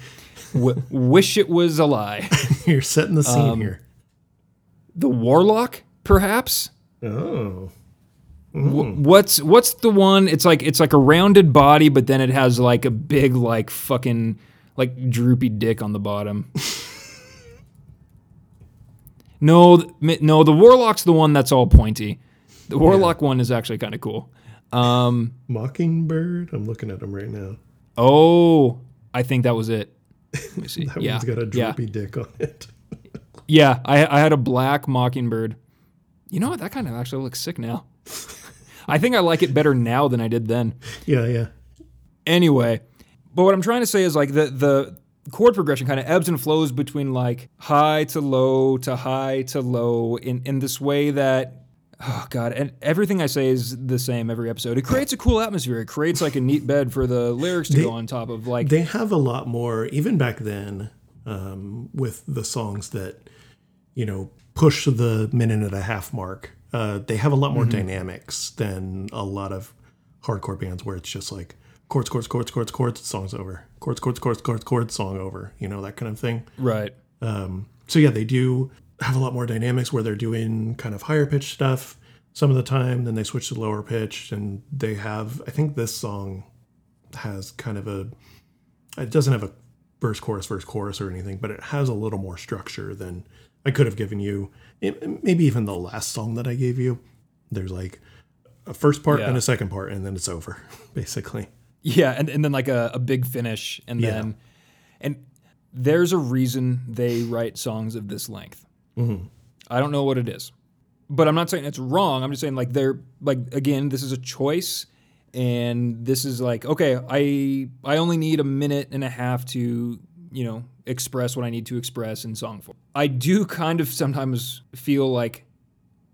W- wish it was a lie. You're setting the scene Um, here. The Warlock, perhaps. Oh, W- what's what's the one? It's like it's like a rounded body, but then it has like a big like fucking like droopy dick on the bottom. <laughs> no, no, the Warlock's the one that's all pointy. The Warlock one is actually kind of cool. Um, Mockingbird. I'm looking at him right now. oh, I think that was it. Let me <laughs> see. That yeah, one's got a yeah. droopy dick on it. Yeah, I, I had a black mockingbird. You know what? That kind of actually looks sick now. <laughs> I think I like it better now than I did then. yeah, yeah. Anyway, but what I'm trying to say is like the the chord progression kind of ebbs and flows between like high to low to high to low in in this way that oh god and everything I say is the same every episode. It creates a cool atmosphere. It creates like a neat bed for the lyrics to go on top of like They have a lot more, even back then, um, with the songs that, you know, push the minute and a half mark. Uh, they have a lot more Mm-hmm. dynamics than a lot of hardcore bands where it's just like chords, chords, chords, chords, chords, song's over. Chords, chords, chords, chords, chords, song over. You know, that kind of thing. right. So yeah, they do have a lot more dynamics where they're doing kind of higher pitch stuff some of the time, then they switch to lower pitch, and they have. I think this song has kind of a. It doesn't have a verse, chorus, verse, chorus, or anything, but it has a little more structure than I could have given you. It- Maybe even the last song that I gave you. There's like a first part Yeah. and a second part, and then it's over, <laughs> basically. Yeah, and, and then like a, a big finish, and Yeah. then and there's a reason they write songs of this length. Mm-hmm. I don't know what it is, but I'm not saying it's wrong. I'm just saying like they're like again, this is a choice, and this is like okay, I I only need a minute and a half to you know express what I need to express in song form. I do kind of sometimes feel like,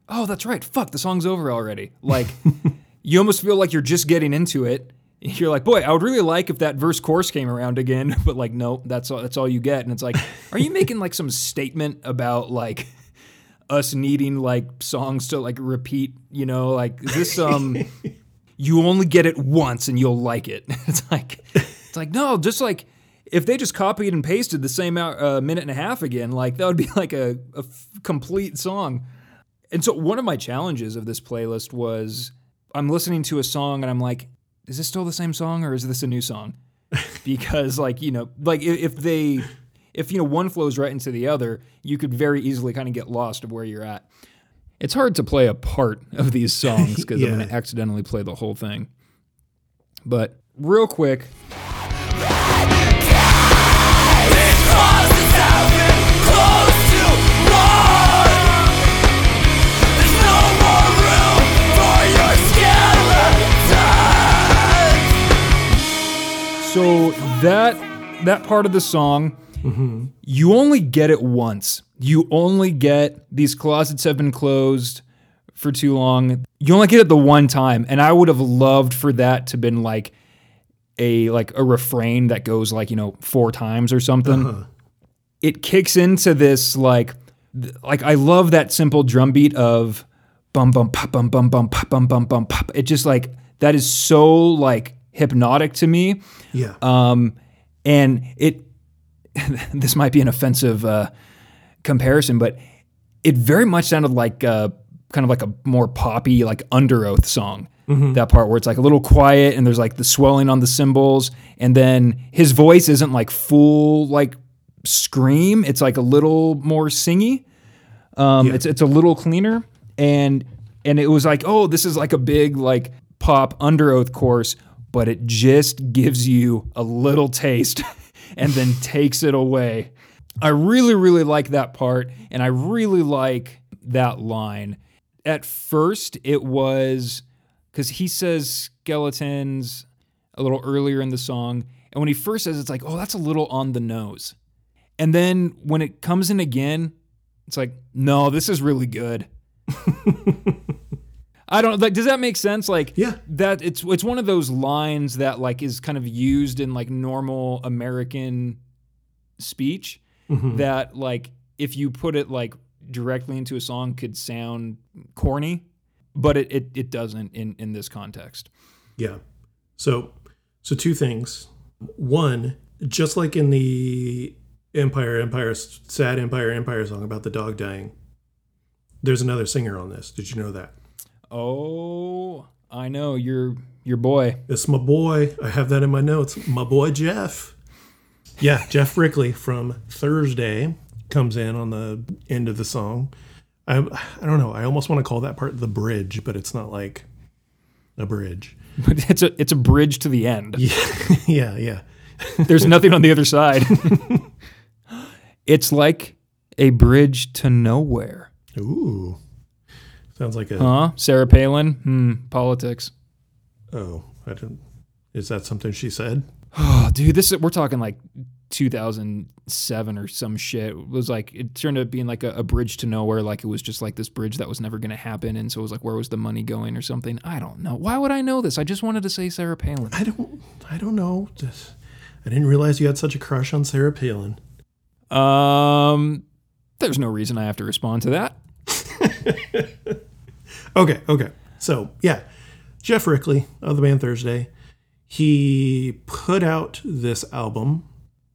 oh, that's right, fuck, the song's over already. Like <laughs> you almost feel like you're just getting into it you're like, boy, I would really like if that verse chorus came around again, <laughs> but like, no, that's all, that's all you get. And it's like, are you making like some statement about like us needing like songs to like repeat? You know, like this um, <laughs> you only get it once and you'll like it. <laughs> it's like, it's like no, just like if they just copied and pasted the same uh, minute and a half again, like that would be <laughs> like a, a f- complete song. And so one of my challenges of this playlist was I'm listening to a song and I'm like, is this still the same song or is this a new song? <laughs> Because like, you know, like if they if you know one flows right into the other, you could very easily kind of get lost of where you're at. It's hard to play a part of these <laughs> songs because I'm going to accidentally play the whole thing. But real quick, Crosses have been close to one. There's no more room for your skeleton. So that that part of the song, you only get it once. You only get these closets have been closed for too long. You only get it the one time, and I would have loved for that to been like a like a refrain that goes like you know four times or something. It kicks into this like th- like I love that simple drum beat of bum bum pop bum bum bum pop bum bum bum pop. It just like that is so like hypnotic to me. Yeah. Um, and it, <laughs> this might be an offensive uh, comparison, but it very much sounded like uh, kind of like a more poppy, like Underoath song. That part where it's like a little quiet and there's like the swelling on the cymbals, and then his voice isn't like full like scream. It's like a little more singy. Um, It's it's a little cleaner, and and it was like, oh, this is like a big like pop Underoath course, but it just gives you a little taste, <laughs> and then takes it away. I really really like that part, and I really like that line. At first, it was because he says skeletons a little earlier in the song, and when he first says, it, it's like, oh, that's a little on the nose. And then when it comes in again, it's like, no, this is really good. <laughs> I don't like. Does that make sense? Like, Yeah. that it's it's one of those lines that like is kind of used in like normal American speech Mm-hmm. that like if you put it like directly into a song could sound corny, but it it, it doesn't in in this context. Yeah. So, so two things. One, just like in the Empire, Empire, sad Empire, Empire song about the dog dying, there's another singer on this. Did you know that? Oh, I know your your boy. It's my boy. I have that in my notes. My boy Geoff. Yeah, Geoff Rickly from Thursday comes in on the end of the song. I I don't know. I almost want to call that part the bridge, but it's not like a bridge. But it's a it's a bridge to the end. <laughs> yeah, yeah. yeah. There's nothing on the other side. <laughs> it's like a bridge to nowhere. Ooh. Sounds like a Huh? Sarah Palin? Hmm. Politics. Oh, I don't. Is that something she said? Oh, <sighs> dude, this is, we're talking like 2007 or some shit. It was like it turned out being like a, a bridge to nowhere. Like it was just like this bridge that was never going to happen, and so it was like, where was the money going or something? I don't know. Why would I know this? I just wanted to say Sarah Palin. I don't. I don't know. Just, I didn't realize you had such a crush on Sarah Palin. Um, there's no reason I have to respond to that. <laughs> Okay, okay. So yeah, Geoff Rickly of the band Thursday, he put out this album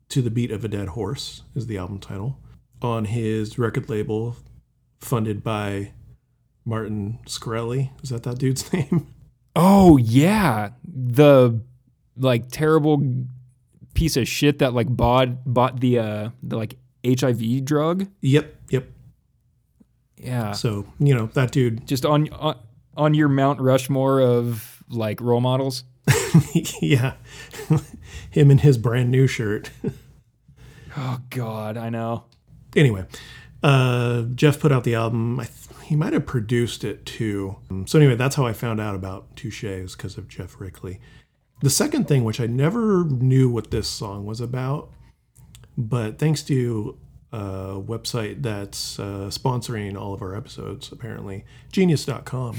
to the beat of a dead horse is the album title on his record label, funded by Martin Shkreli. Is that that dude's <laughs> name? Oh yeah, the like terrible piece of shit that like bought bought the uh the like HIV drug. yep, yep. Yeah, So you know that dude. just on on, on your Mount Rushmore of like role models. <laughs> yeah, <laughs> him and his brand new shirt. Oh God, I know. anyway, uh, Geoff put out the album. I th- he might have produced it too. Um, So anyway, that's how I found out about Touche is because of Geoff Rickly. The second thing, which I never knew what this song was about, but thanks to a website that's uh, sponsoring all of our episodes, apparently, genius.com.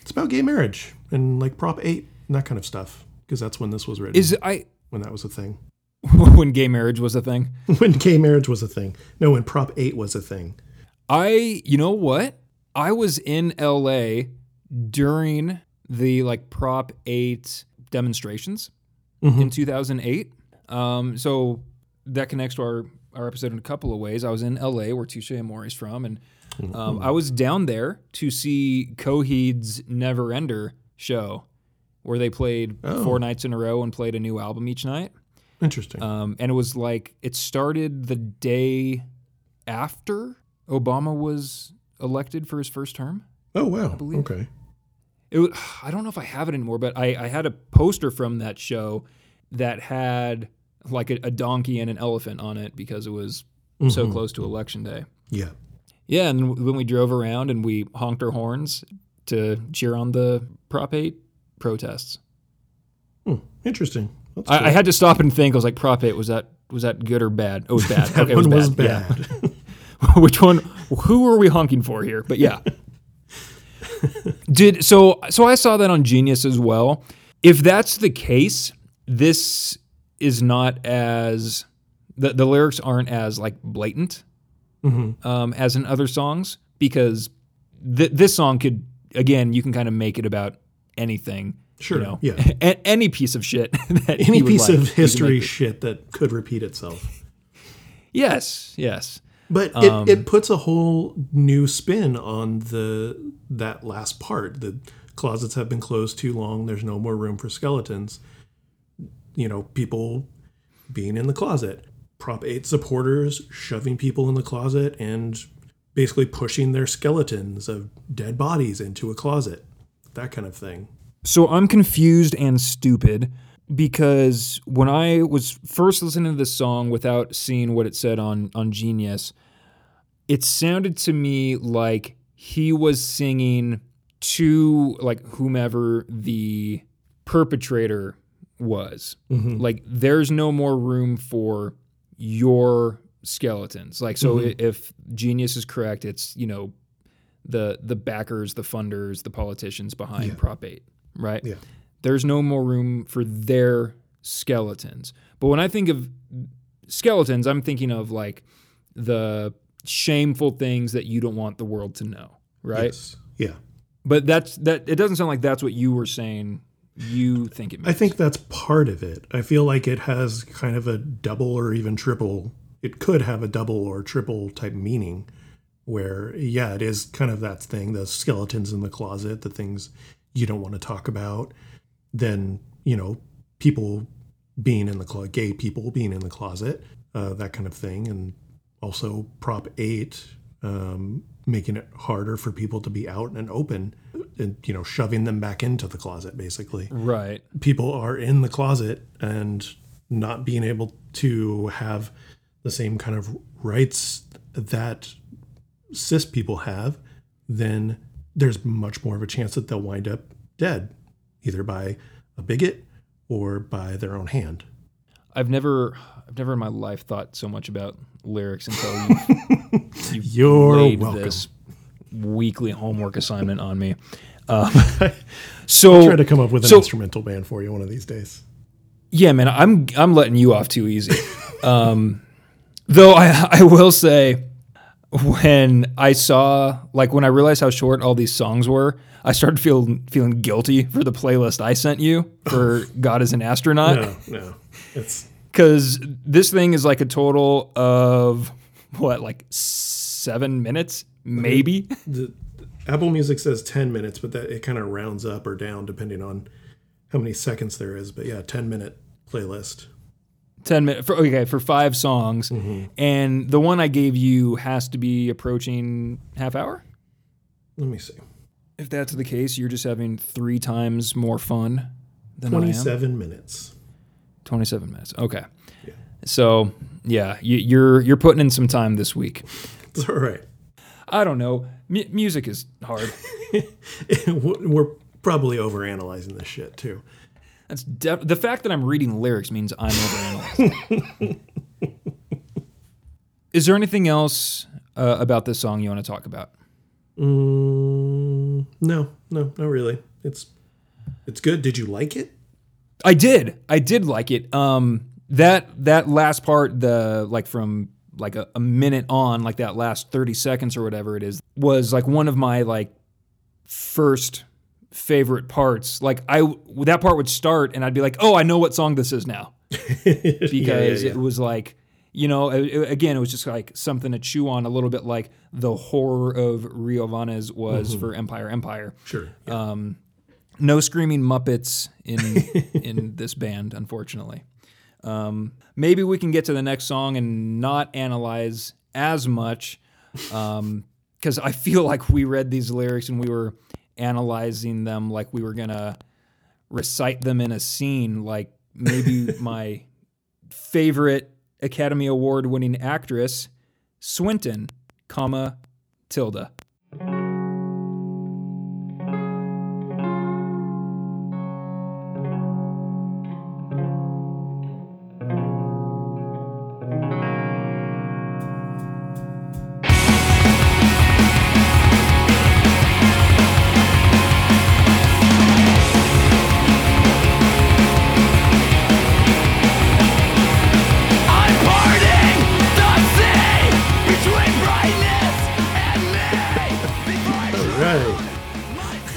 It's about gay marriage and like Prop 8 and that kind of stuff. because that's when this was written. Is I when that was a thing. <laughs> when gay marriage was a thing? <laughs> when gay marriage was a thing. No, when Prop 8 was a thing. I, you know what? I was in LA during the like Prop 8 demonstrations in 2008. Um, so that connects to our, our episode in a couple of ways. I was in LA where Touche Amore is from, and um, I was down there to see Coheed's Neverender show where they played four nights in a row and played a new album each night. Interesting. Um, and it was like it started the day after Obama was elected for his first term. oh, wow. Okay. It was, I don't know if I have it anymore, but I, I had a poster from that show that had like a, a donkey and an elephant on it because it was so close to election day. Yeah. Yeah, and when we drove around and we honked our horns to cheer on the Prop 8 protests. Hmm, Interesting. I, I had to stop and think. I was like, Prop 8 was that was that good or bad? Oh, it was bad. <laughs> that okay, one it was was bad. bad. Yeah. <laughs> <laughs> Which one? Who are we honking for here? But yeah. Did so? So I saw that on Genius as well. If that's the case, this is not as the the lyrics aren't as like blatant Mm-hmm. um, as in other songs because th- this song could again you can kind of make it about anything. Sure, You know, yeah. <laughs> A- any piece of shit <laughs> that Any piece like, of history shit that could repeat itself. Yes, yes. But Um, it, it puts a whole new spin on the that last part. The closets have been closed too long. There's no more room for skeletons. You know, people being in the closet. Prop 8 supporters shoving people in the closet and basically pushing their skeletons of dead bodies into a closet. That kind of thing. So I'm confused and stupid because when I was first listening to this song without seeing what it said on on Genius, it sounded to me like he was singing to like whomever the perpetrator was. Mm-hmm. Like there's no more room for your skeletons. Like so mm-hmm. i if Genius is correct, it's, you know, the the backers, the funders, the politicians behind Prop 8, right? Yeah. There's no more room for their skeletons. But when I think of skeletons, I'm thinking of like the shameful things that you don't want the world to know, right? Yes. Yeah. But that's that it doesn't sound like that's what you were saying you think it means. I think that's part of it. I feel like it has kind of a double or even triple. It could have a double or triple type meaning where, yeah, it is kind of that thing the skeletons in the closet, the things you don't want to talk about. Then, you know, people being in the closet, gay people being in the closet, uh, that kind of thing. And also Prop 8, um, making it harder for people to be out and open and, you know, shoving them back into the closet, basically right. people are in the closet and not being able to have the same kind of rights that cis people have, then there's much more of a chance that they'll wind up dead, either by a bigot or by their own hand. I've never I've never in my life thought so much about lyrics until <laughs> you you've You're welcome. this weekly homework assignment on me. Um, <laughs> so Try to come up with an so- instrumental band for you one of these days. Yeah, man, I'm I'm letting you off too easy. <laughs> Um, though I <laughs> I will say, when I saw like when I realized how short all these songs were, I started feeling feeling guilty for the playlist I sent you for God is an astronaut No, no, it's because this thing is like a total of what like seven minutes maybe. the Apple Music says ten minutes, but that it kind of rounds up or down depending on how many seconds there is. But yeah, ten minute playlist. 10 minutes for okay for five songs mm-hmm. and the one i gave you has to be approaching half hour Let me see. if that's the case you're just having three times more fun than I am. 27 minutes. 27 minutes okay yeah. so yeah you, you're you're putting in some time this week <laughs> It's all right. I don't know M- music is hard <laughs> We're probably overanalyzing this shit too. that's def- the fact that i'm reading lyrics means i'm overanalyzing <laughs> is there anything else uh, about this song you want to talk about Mm, no, no, not really. It's it's good. Did you like it? I did. I did like it. Um, that that last part, the like from like a, a minute on, like that last thirty seconds or whatever it is, was like one of my like first favorite parts. Like I that part would start, and I'd be like, "Oh, I know what song this is now," because <laughs> yeah, yeah. it was like. You know, it- again, it was just like something to chew on a little bit like the horror of Rio Vanes was for Empire Empire. Sure. Um, no screaming Muppets in in <laughs> this band, unfortunately. Um, maybe we can get to the next song and not analyze as much, because I feel like we read these lyrics and we were analyzing them like we were gonna recite them in a scene. Like maybe <laughs> my favorite Academy Award winning actress, Swinton, comma Tilda.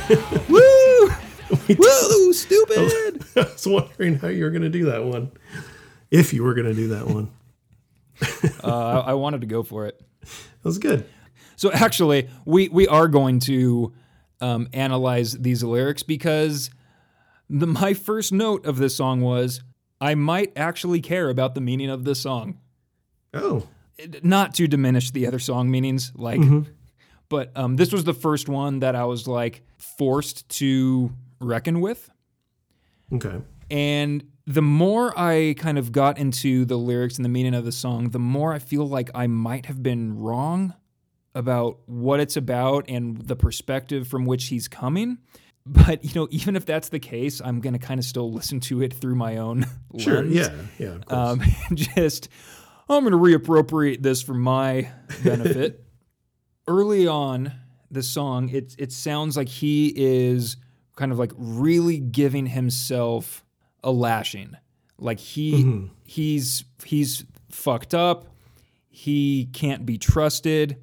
<laughs> Woo! We Woo! Stupid. <laughs> I was wondering how you were going to do that one. If you were going to do that one. uh, I I wanted to go for it. <laughs> That was good. So actually, we we are going to um, analyze these lyrics because the, my first note of this song was I might actually care about the meaning of this song. Oh, Not to diminish the other song meanings, like, but um, this was the first one that I was like forced to reckon with. okay. And the more I kind of got into the lyrics and the meaning of the song, the more I feel like I might have been wrong about what it's about and the perspective from which he's coming. But, you know, even if that's the case, I'm going to kind of still listen to it through my own <laughs> Sure. lens. Yeah. Yeah. Of course. Um, <laughs> and just, I'm going to reappropriate this for my benefit. <laughs> Early on the song, it, it sounds like he is kind of like really giving himself a lashing. Like he mm-hmm. he's he's fucked up. He can't be trusted.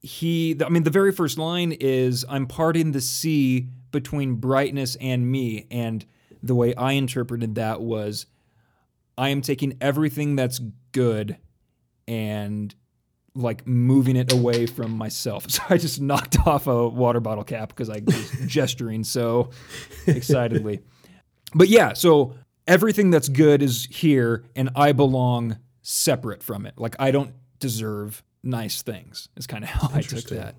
He I mean the very first line is I'm parting the sea between brightness and me and the way I interpreted that was I am taking everything that's good and like moving it away from myself. <laughs> So I just knocked <laughs> off a water bottle cap because I was <laughs> gesturing so excitedly. But yeah, so everything that's good is here and I belong separate from it. Like I don't deserve nice things. Is kind of how I took that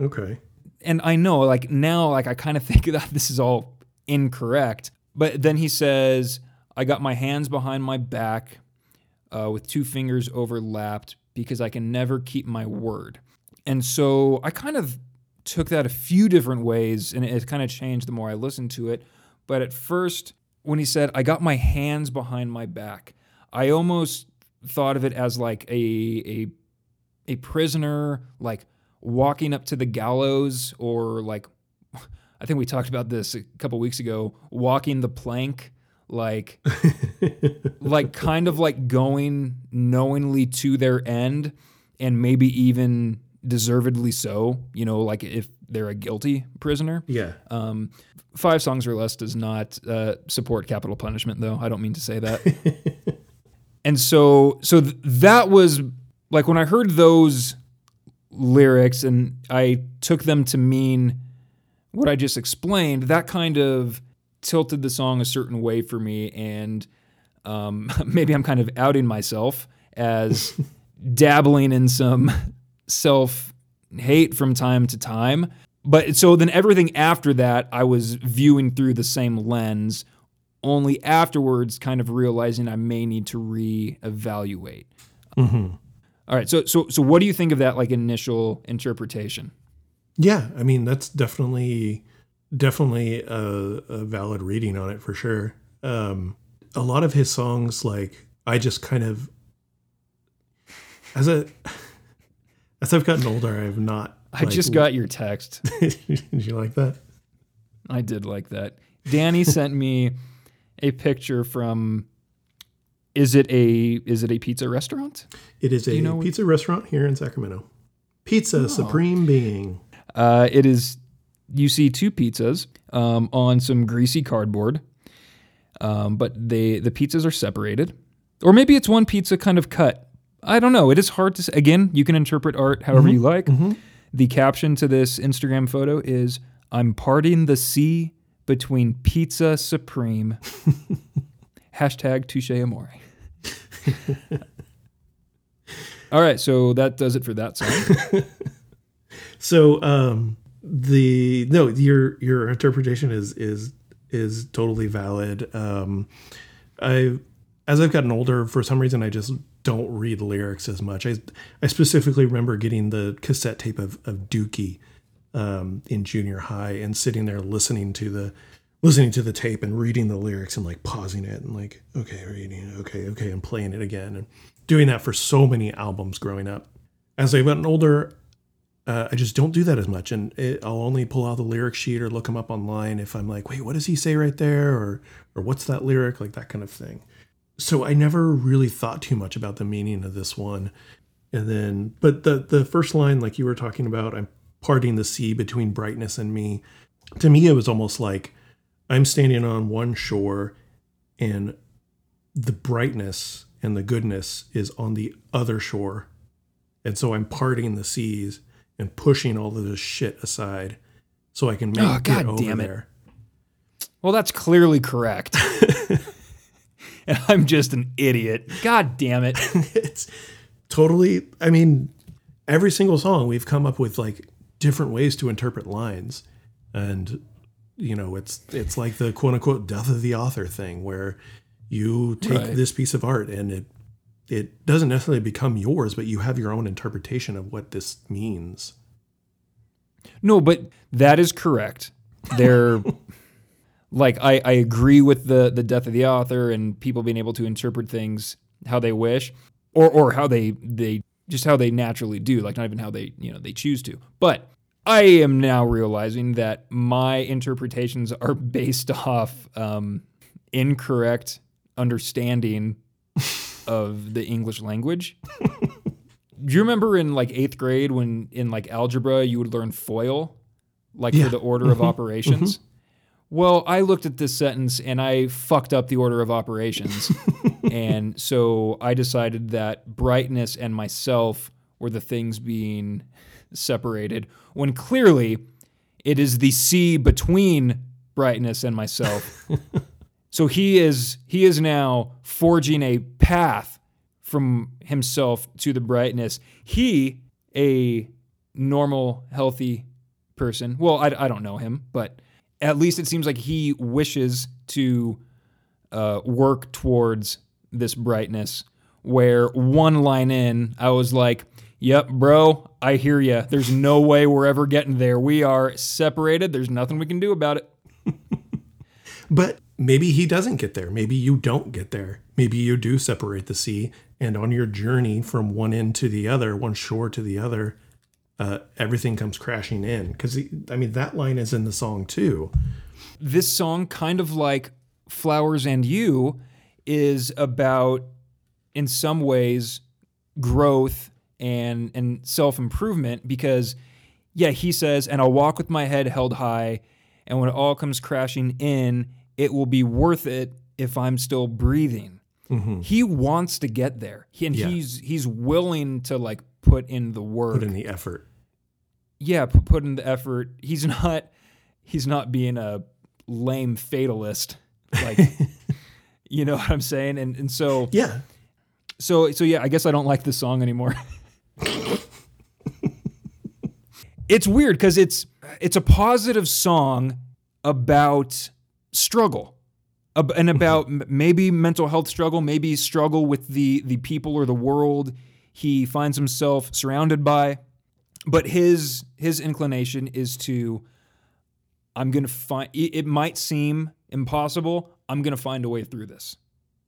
okay. and I know, like now, like I kind of think that this is all incorrect. But then he says, "I got my hands behind my back, uh, with two fingers overlapped, because I can never keep my word." And so I kind of took that a few different ways, and it, kind of changed the more I listened to it. But at first, when he said, "I got my hands behind my back," I almost thought of it as like a a a prisoner like walking up to the gallows or like <laughs> I think we talked about this a couple weeks ago, walking the plank like <laughs> like kind of like going knowingly to their end and maybe even deservedly so, you know, like if they're a guilty prisoner. Yeah. Um, five songs or less does not uh, support capital punishment, though. I don't mean to say that. <laughs> and so, so th- that was like when I heard those lyrics and I took them to mean what I just explained. That kind of tilted the song a certain way for me, and um, <laughs> maybe I'm kind of outing myself as <laughs> dabbling in some self hate from time to time. But so then everything after that, I was viewing through the same lens, only afterwards kind of realizing I may need to reevaluate. All right. So, so, so what do you think of that like initial interpretation? Yeah, I mean that's definitely definitely a, a valid reading on it for sure. Um, a lot of his songs, like I just kind of as a <laughs> as I've gotten older, I have not. I just got your text. <laughs> Did you like that? I did like that. Danny <laughs> sent me a picture from. Is it a is it a pizza restaurant? It is a you know- Oh. pizza restaurant here in Sacramento. Pizza Supreme Being. Uh, it is. You see two pizzas um, on some greasy cardboard, um, but they the pizzas are separated, or maybe it's one pizza kind of cut. I don't know. It is hard to. s- Again, you can interpret art however you like. The caption to this Instagram photo is "I'm parting the sea between pizza supreme." <laughs> Hashtag touche amore. <laughs> All right, so that does it for that song. <laughs> So um the no your your interpretation is is is totally valid. Um I as I've gotten older for some reason I just don't read lyrics as much. I I specifically remember getting the cassette tape of of Dookie um in junior high and sitting there listening to the listening to the tape and reading the lyrics and like pausing it and like okay reading okay okay and playing it again and doing that for so many albums growing up. As I've gotten older, uh, I just don't do that as much, and it, I'll only pull out the lyric sheet or look them up online if I'm like, wait, what does he say right there, or or what's that lyric, like that kind of thing. So I never really thought too much about the meaning of this one, and then, but the the first line, like you were talking about, I'm parting the sea between brightness and me. To me, it was almost like I'm standing on one shore, and the brightness and the goodness is on the other shore. And so I'm parting the seas and pushing all of this shit aside so I can make Oh, it God over damn it. there. Well, that's clearly correct. <laughs> <laughs> and I'm just an idiot. God damn it. <laughs> it's totally I mean, every single song we've come up with like different ways to interpret lines. And you know, it's it's like the quote unquote death of the author thing where you take Right. this piece of art and it it doesn't necessarily become yours, but you have your own interpretation of what this means. No, but that is correct. They're <laughs> like I, I agree with the the death of the author and people being able to interpret things how they wish or or how they they just how they naturally do, like not even how they, you know, they choose to. But I am now realizing that my interpretations are based <laughs> off um, incorrect understanding <laughs> of the English language. Do <laughs> you remember in like eighth grade when in like algebra you would learn FOIL, like Yeah. for the order of mm-hmm. operations? Mm-hmm. Well, I looked at this sentence and I fucked up the order of operations. <laughs> and so I decided that brightness and myself were the things being separated when clearly it is the sea between brightness and myself. <laughs> so he is he is now forging a path from himself to the brightness. He, a normal, healthy person. Well, I, I don't know him, but at least it seems like he wishes to uh, work towards this brightness. Where one line in, I was like, "Yep, bro, I hear you. There's no way we're ever getting there. We are separated. There's nothing we can do about it." But maybe he doesn't get there. Maybe you don't get there. Maybe you do separate the sea, and on your journey from one end to the other, one shore to the other, uh, everything comes crashing in. Because I mean, that line is in the song too. this song, kind of like Flowers and You, is about, in some ways, growth and and self improvement. Because, yeah, he says, "And I'll walk with my head held high, and when it all comes crashing in, it will be worth it if I'm still breathing." Mm-hmm. He wants to get there, he, and Yeah. he's he's willing to like put in the work Put in the effort. yeah, p- put in the effort. He's <laughs> not he's not being a lame fatalist. Like <laughs> you know what I'm saying? And and so Yeah. so so yeah, I guess I don't like this song anymore. <laughs> it's weird cuz it's it's a positive song about struggle. And mm-hmm. about maybe mental health struggle, maybe struggle with the the people or the world he finds himself surrounded by but his his inclination is to i'm gonna find it it might seem impossible i'm gonna find a way through this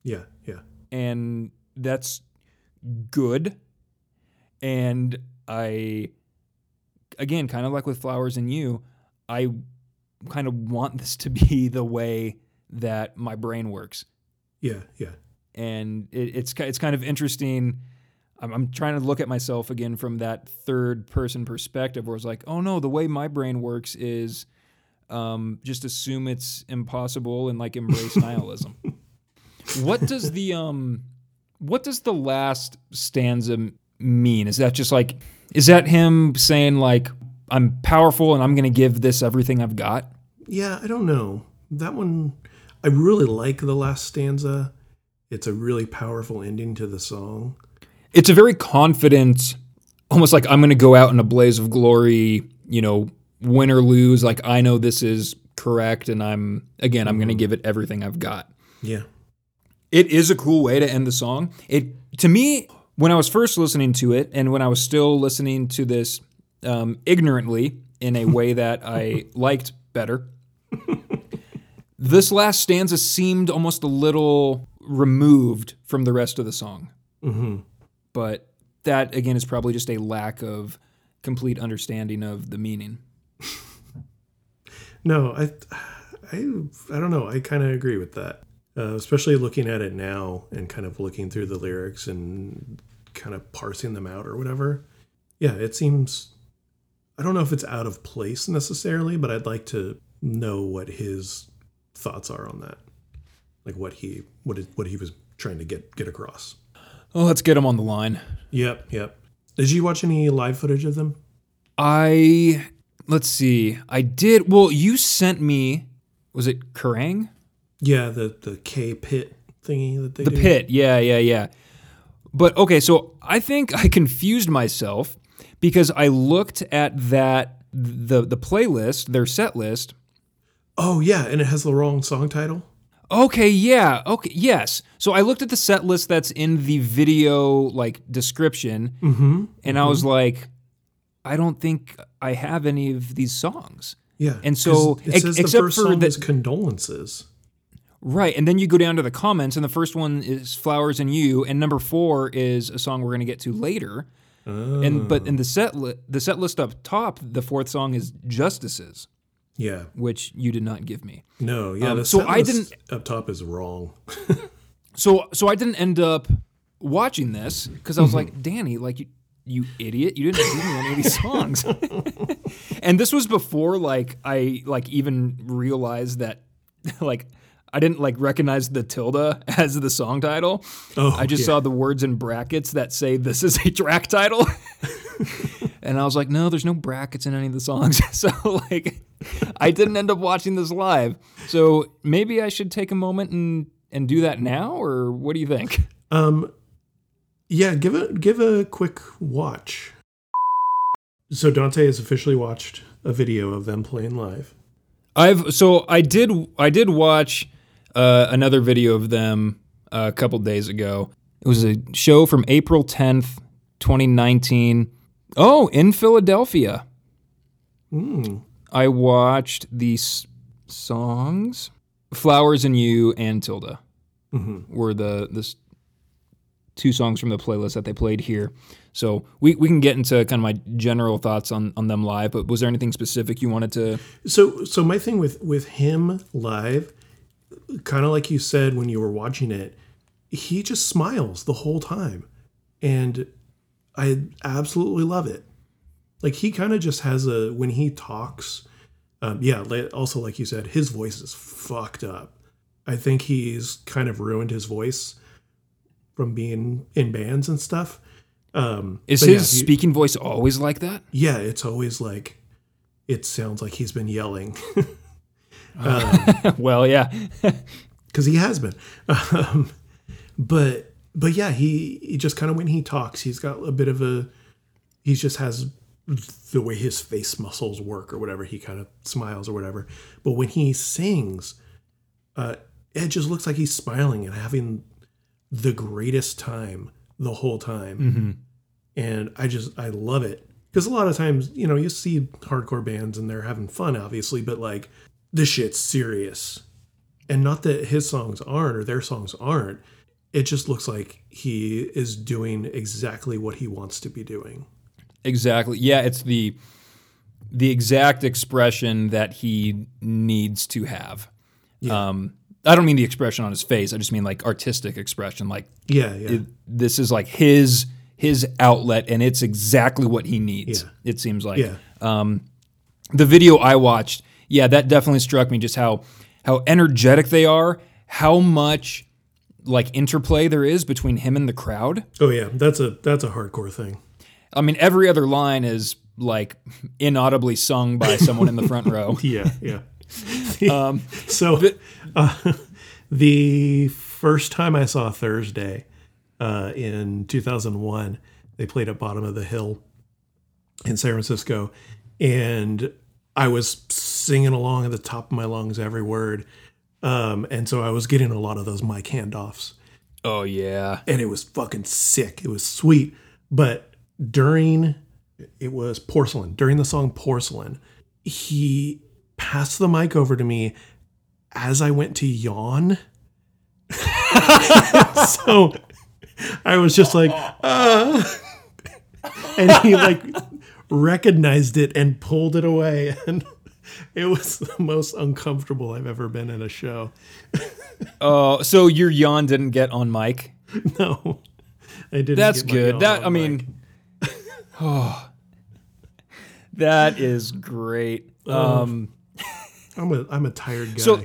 Yeah. Yeah. and that's good and i again kind of like with flowers and you i kind of want this to <laughs> be the way that my brain works. Yeah, yeah. and it, it's it's kind of interesting. I'm, I'm trying to look at myself again from that third person perspective, where it's like, oh no, the way my brain works is um, just assume it's impossible and like embrace <laughs> nihilism. What does the um, what does the last stanza mean? Is that just like, is that him saying like, I'm powerful and I'm gonna give this everything I've got? Yeah, I don't know. That one, I really like the last stanza. It's a really powerful ending to the song. it's a very confident, almost like I'm going to go out in a blaze of glory, you know, win or lose. Like I know this is correct, and I'm again, I'm going to give it everything I've got. Yeah. It is a cool way to end the song. It to me, when I was first listening to it, and when I was still listening to this um, ignorantly in a <laughs> way that I liked better, <laughs> this last stanza seemed almost a little removed from the rest of the song. hmm But that again is probably just a lack of complete understanding of the meaning. <laughs> No, I, I, I don't know. I kind of agree with that, uh, especially looking at it now and kind of looking through the lyrics and kind of parsing them out or whatever. Yeah, it seems. I don't know if it's out of place necessarily, but I'd like to know what his thoughts are on that, like what he what it, what he was trying to get get across. Oh, let's get him on the line. Yep, yep. Did you watch any live footage of them? I let's see. I did. Well, you sent me. Was it Kerrang? Yeah, the the K pit thingy that they The do. pit. Yeah, yeah, yeah. But okay, so I think I <laughs> confused myself because I looked at that the the playlist, their set list. Oh yeah, and it has the wrong song title. Okay, yeah. Okay, yes. So I looked at the set list that's in the video like description Mm-hmm. and I was like I don't think I have any of these songs. Yeah, And so it ex- the except first for song the- is condolences. Right, and then you go down to the comments, and the first one is "Flowers and You," and number four is a song we're going to get to later. And but in the set li- the set list up top, the fourth song is "Justices," Yeah, which you did not give me. no, yeah. Um, so I didn't up top is wrong. <laughs> So so I didn't end up watching this because I was like, Danny, like you, you idiot, you didn't give me any of these songs. <laughs> and this was before like I like even realized that <laughs> like I didn't like recognize the tilde as the song title. Oh, I just yeah. saw the words in brackets that say this is a track title. and I was like, no, there's no brackets in any of the songs. so like I didn't end up watching this live. So maybe I should take a moment and and do that now or what do you think? Um, yeah, give a give a quick watch. So Dante has officially watched a video of them playing live. I've so I did I did watch uh, another video of them uh, a couple days ago. It was a show from April 10th, 2019. Oh, in Philadelphia. Mm. I watched these songs, "Flowers and You" and "Tilde" hmm were the the two songs from the playlist that they played here. So we, we can get into kind of my general thoughts on on them live. But was there anything specific you wanted to? So so my thing with with him live, kind of like you said when you were watching it, he just smiles the whole time, and I absolutely love it. Like he kind of just has a when he talks. Um, yeah. Also, like you said, his voice is fucked up. I think he's kind of ruined his voice from being in bands and stuff. Um, Is his yeah, he- speaking voice always like that? yeah, it's always like it sounds like he's been yelling. <laughs> <laughs> well, yeah. <laughs> because he has been. Um, but but yeah, he, he just kind of when he talks, he's got a bit of a he just has the way his face muscles work or whatever. He kind of smiles or whatever. But when he sings, uh, it just looks like he's smiling and having the greatest time the whole time. And I just I love it because a lot of times you know you see hardcore bands and they're having fun obviously, but like this shit's serious and not that his songs aren't or their songs aren't it just looks like he is doing exactly what he wants to be doing Exactly. Yeah, it's the the exact expression that he needs to have. Um, I don't mean the expression on his face. I just mean like artistic expression. Like Yeah, yeah. it, this is like his his outlet, and it's exactly what he needs. Yeah. It seems like. yeah. Um, the video I watched, yeah, that definitely struck me just how how energetic they are, how much like interplay there is between him and the crowd. Oh yeah, that's a that's a hardcore thing. I mean, every other line is like inaudibly sung by someone in the front row. <laughs> Yeah, yeah. <laughs> um, so uh, the first time I saw Thursday uh, in 2001, they played at Bottom of the Hill in San Francisco, and I was singing along at the top of my lungs every word. Um, and so I was getting a lot of those mic handoffs Oh yeah. and it was fucking sick. It was sweet. But during it was porcelain, during the song Porcelain, he passed the mic over to me as I went to yawn. <laughs> so I was just like, uh, <laughs> and he like recognized it and pulled it away. <laughs> And it was the most uncomfortable I've ever been in a show. Oh, so your yawn didn't get on mic. No, I didn't. That's good. That I mic. mean, oh, <sighs> that is great. Um, I'm a I'm a tired guy. So-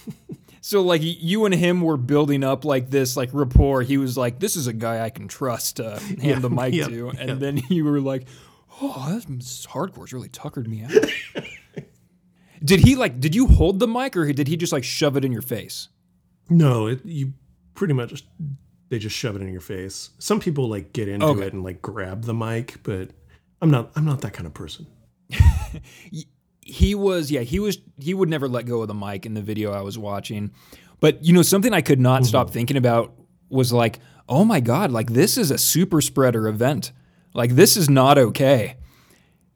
<laughs> so like you and him were building up like this like rapport. He was like, "This is a guy I can trust to <laughs> hand Yeah, the mic yeah, to," and yeah. then you were like, "Oh, this this hardcore's really tuckered me out." <laughs> did he like? Did you hold the mic, or did he just like shove it in your face? no, it, you pretty much just, they just shove it in your face. Some people like get into Okay. it and like grab the mic, but I'm not I'm not that kind of person. <laughs> he was yeah he was he would never let go of the mic in the video i was watching but you know something i could not mm-hmm. stop thinking about was like oh my god like this is a super spreader event like this is not okay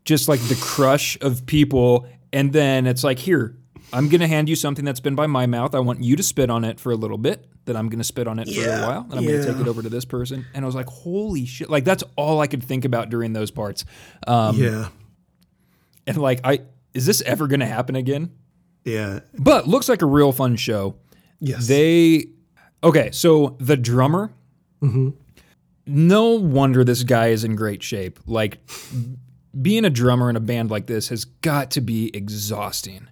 just like the crush of people and then it's like here i'm going to hand you something that's been by my mouth i want you to spit on it for a little bit then i'm going to spit on it for a while and i'm going to take it over to this person and i was like holy shit like that's all i could think about during those parts um, yeah, and like i is this ever going to happen again yeah, but looks like a real fun show. yes. They okay, so the drummer. No wonder this guy is in great shape. Like being a drummer in a band like this has got to be exhausting.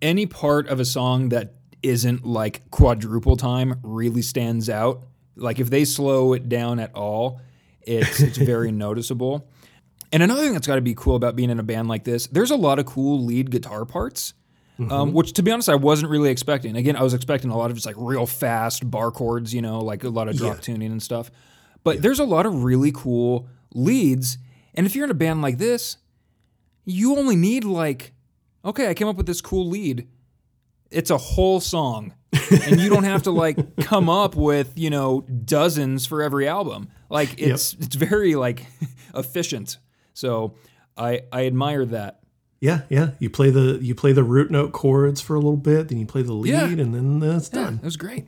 Any part of a song that isn't like quadruple time really stands out. Like if they slow it down at all, it's it's <laughs> very noticeable. And another thing that's got to be cool about being in a band like this, there's a lot of cool lead guitar parts, um, which to be honest, I wasn't really expecting. Again, I was expecting a lot of just like real fast bar chords, you know, like a lot of drop Yeah. tuning and stuff. But there's a lot of really cool leads. And if you're in a band like this, you only need like, okay, I came up with this cool lead. It's a whole song. and you don't have to like <laughs> come up with, you know, dozens for every album. Like it's it's very like <laughs> efficient. So I I admire that. yeah, yeah. You play the you play the root note chords for a little bit, then you play the lead, Yeah. and then that's Yeah, done. it was great.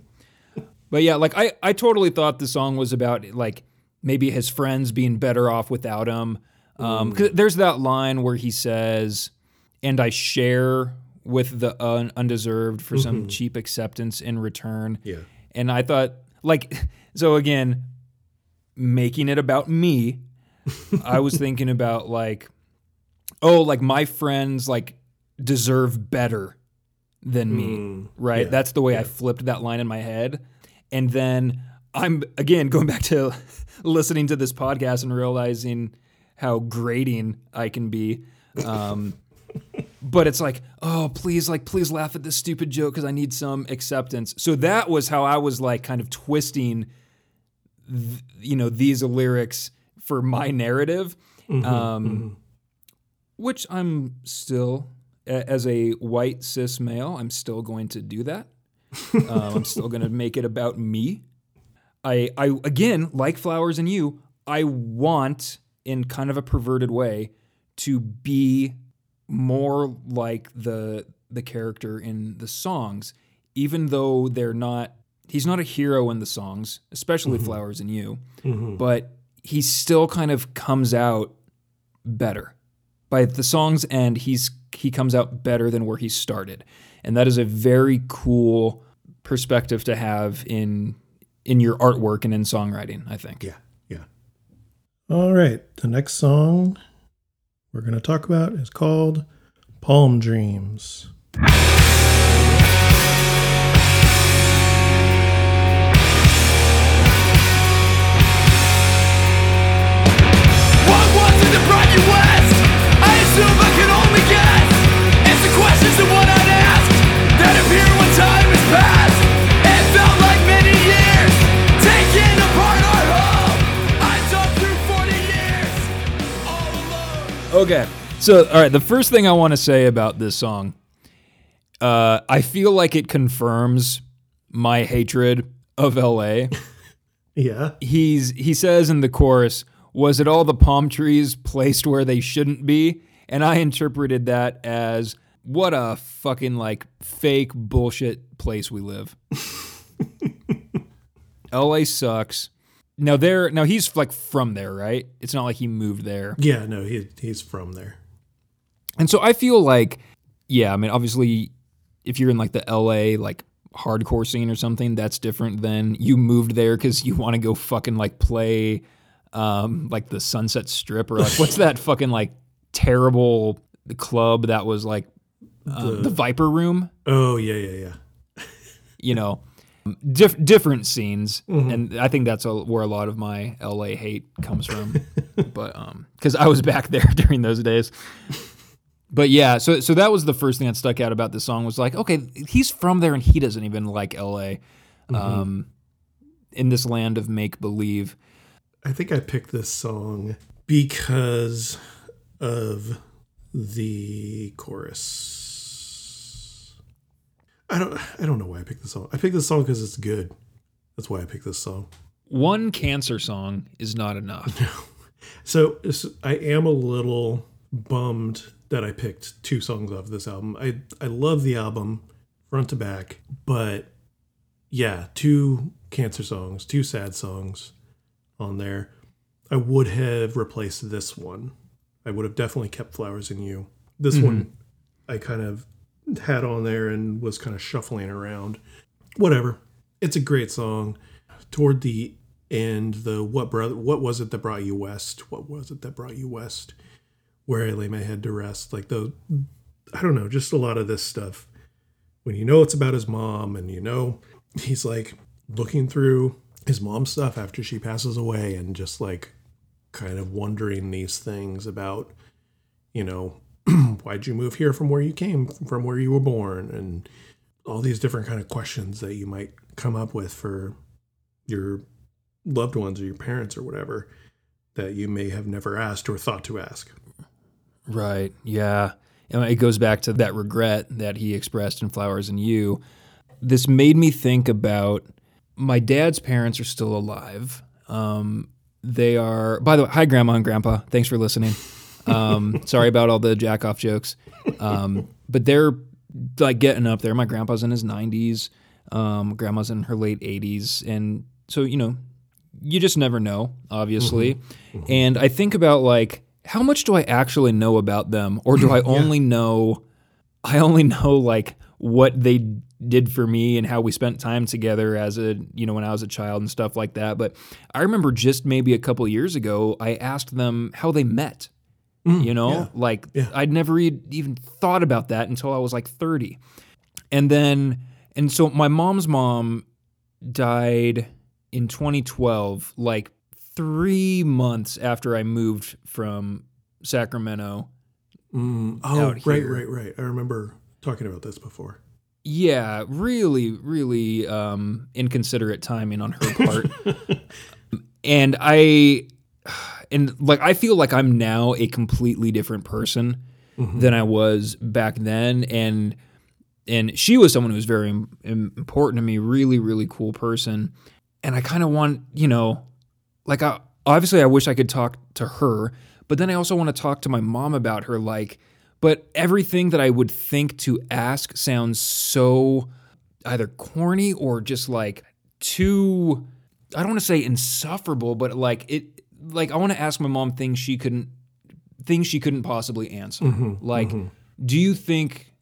But yeah, like I, I totally thought the song was about like maybe his friends being better off without him. Um, 'cause there's that line where he says, "And I share with the un- undeserved for some cheap acceptance in return." Yeah. And I thought, like, <laughs> so again, making it about me, I was <laughs> thinking about like, oh, like my friends like deserve better than me, right? yeah, That's the way I flipped that line in my head. And then I'm again going back to <laughs> listening to this podcast and realizing how grating I can be. Um, but it's like, oh, please, like, please laugh at this stupid joke because I need some acceptance. So that was how I was like kind of twisting, th- you know, these lyrics for my narrative, um, which I'm still, a- as a white cis male, I'm still going to do that. um, I'm still going <laughs> to make it about me. I, I again, like flowers and you, I want in kind of a perverted way to be more like the the character in the songs, even though they're not. He's not a hero in the songs, especially mm-hmm. flowers and you, mm-hmm. but he still kind of comes out better. by the song's end, he's he comes out better than where he started, and that is a very cool perspective to have in in your artwork and in songwriting. I think. Yeah, yeah. All right. The next song we're going to talk about is called Palm Dreams. Okay. So, all right, the first thing I want to say about this song, uh, I feel like it confirms my hatred of LA. <laughs> Yeah. He's he says in the chorus, "Was it all the palm trees placed where they shouldn't be?" And I interpreted that as what a fucking like fake bullshit place we live. <laughs> LA sucks. Now there now he's like from there, right? It's not like he moved there. Yeah, no, he, he's from there. And so I feel like, yeah, I mean, obviously, if you're in like the LA like hardcore scene or something, that's different than you moved there because you want to go fucking like play um like the Sunset Strip or like what's that <laughs> fucking like terrible club that was like um, the, Viper Room, Oh, yeah, yeah, yeah. you know. Diff- different scenes, and I think that's a, where a lot of my LA hate comes from. <laughs> but um, because I was back <laughs> there during those days. But yeah, so so that was the first thing that stuck out about this song was like, okay, he's from there and he doesn't even like LA, um, in this land of make believe. I think I picked this song because of the chorus. I don't I don't know why I picked this song. I picked this song because it's good. That's why I picked this song. One cancer song is not enough. <laughs> So it's- I am a little bummed that I picked two songs off this album. I I love the album front to back, but yeah, two cancer songs, two sad songs on there. I would have replaced this one. I would have definitely kept Flowers and You. This mm-hmm. one I kind of had on there and was kind of shuffling around. Whatever. It's a great song. Toward the end, the what brother what was it that brought you west? What was it that brought you west? Where I lay my head to rest. Like the I don't know, just a lot of this stuff. When you know it's about his mom and you know he's like looking through his mom's stuff after she passes away and just like kind of wondering these things about, you know, <clears throat> why'd you move here from where you came from where you were born and all these different kind of questions that you might come up with for your loved ones or your parents or whatever that you may have never asked or thought to ask. Right. Yeah. And it goes back to that regret that he expressed in Flowers and You. This made me think about my dad's parents are still alive. Um, they are, by the way, hi, Grandma and Grandpa. Thanks for listening. Um, sorry about all the jack off jokes. Um, but they're like getting up there. My grandpa's in his 90s, um, grandma's in her late 80s. And so, you know, you just never know, obviously. And I think about like, how much do I actually know about them, or do <clears throat> I only know, I only know like what they did for me and how we spent time together as a you know when I was a child and stuff like that. But I remember just maybe a couple years ago, I asked them how they met. You know, yeah, like yeah. I'd never even thought about that until I was like thirty, and then and so my mom's mom died in 2012, like three months after I moved from Sacramento. Mm, oh, right, right, right. I remember talking about this before. Yeah, really, really um, inconsiderate timing on her part. <laughs> and I, and like, I feel like I'm now a completely different person mm-hmm. than I was back then. And, and she was someone who was very im- important to me, really, really cool person. And I kind of want, you know, like, I, obviously, I wish I could talk to her, but then I also want to talk to my mom about her, like, but everything that I would think to ask sounds so either corny or just like too I don't want to say insufferable, but like it like I want to ask my mom things she couldn't things she couldn't possibly answer. Mm-hmm, like, do you think,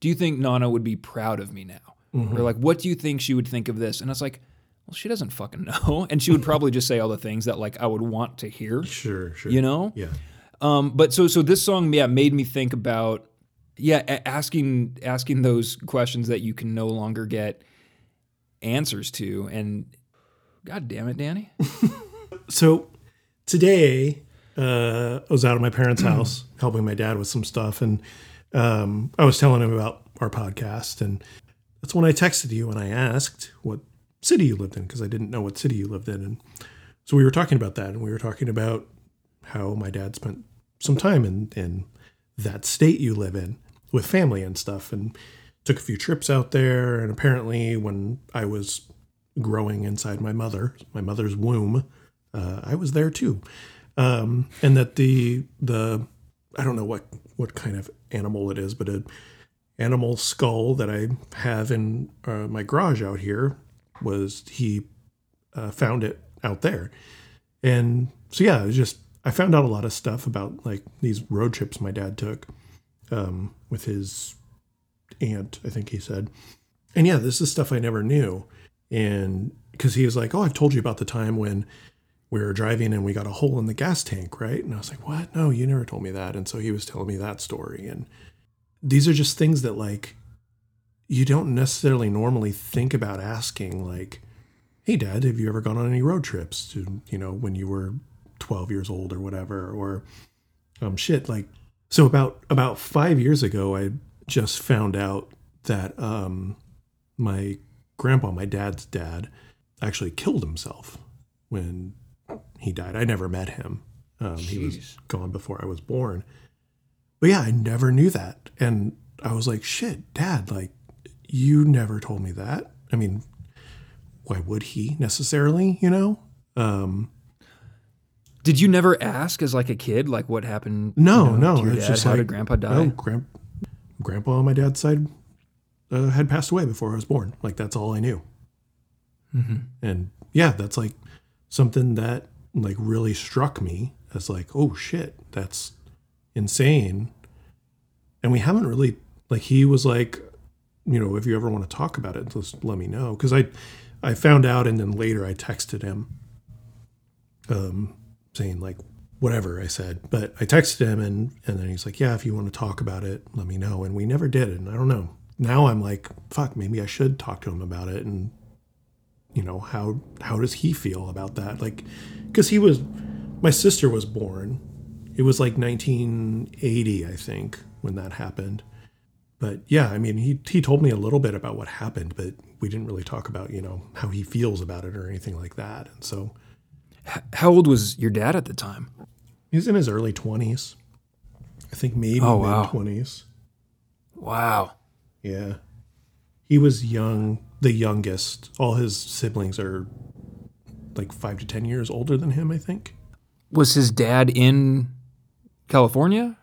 do you think Nana would be proud of me now? Mm-hmm. Or like, what do you think she would think of this? And it's like, well, she doesn't fucking know, <laughs> and she would probably just say all the things that like I would want to hear. Sure, sure. You know? Yeah. Um, but so so this song, yeah, made me think about yeah, a- asking asking those questions that you can no longer get answers to, and God damn it, Danny. <laughs> So today, uh, I was out at my parents' <clears throat> house helping my dad with some stuff, and um, I was telling him about our podcast, and that's when I texted you and I asked what city you lived in because I didn't know what city you lived in, and so we were talking about that, and we were talking about how my dad spent some time in in that state you live in with family and stuff, and took a few trips out there, and apparently when I was growing inside my mother, my mother's womb, uh, I was there too, um, and that the the I don't know what what kind of animal it is, but a animal skull that I have in uh, my garage out here was he uh, found it out there, and so yeah, it was just I found out a lot of stuff about like these road trips my dad took um, with his aunt, I think he said, and yeah, this is stuff I never knew, and because he was like, oh, I've told you about the time when we were driving and we got a hole in the gas tank, right? And I was like, what? No, you never told me that. And so he was telling me that story. And these are just things that like you don't necessarily normally think about asking, like, hey, dad, have you ever gone on any road trips to, you know, when you were 12 years old or whatever? Or um, shit, like, so about about five years ago, I just found out that um, my grandpa, my dad's dad, actually killed himself when he died. I never met him. Um, he was gone before I was born. But yeah, I never knew that. And I was like, shit, dad, like, you never told me that. I mean, why would he necessarily, you know? Um, Did you never ask as like a kid, like what happened? no, you know, no. it's dad? just how like, did Grandpa die? No, grand, grandpa on my dad's side uh, had passed away before I was born. Like, that's all I knew. Mm-hmm. And yeah, that's like something that like really struck me as like, oh shit, that's insane. And we haven't really like he was like, you know, if you ever want to talk about it, just let me know because I I found out and then later I texted him, um, saying like whatever I said, but I texted him and and then he's like, yeah, if you want to talk about it, let me know. And we never did, and I don't know. Now I'm like, fuck, maybe I should talk to him about it and you know how how does he feel about that like because he was my sister was born it was like 1980 i think when that happened but yeah i mean he he told me a little bit about what happened but we didn't really talk about you know how he feels about it or anything like that and so H- How old was your dad at the time? he was in his early 20s i think maybe Oh, mid wow. 20s Wow. yeah he was young the youngest all his siblings are like five to ten years older than him i think Was his dad in California?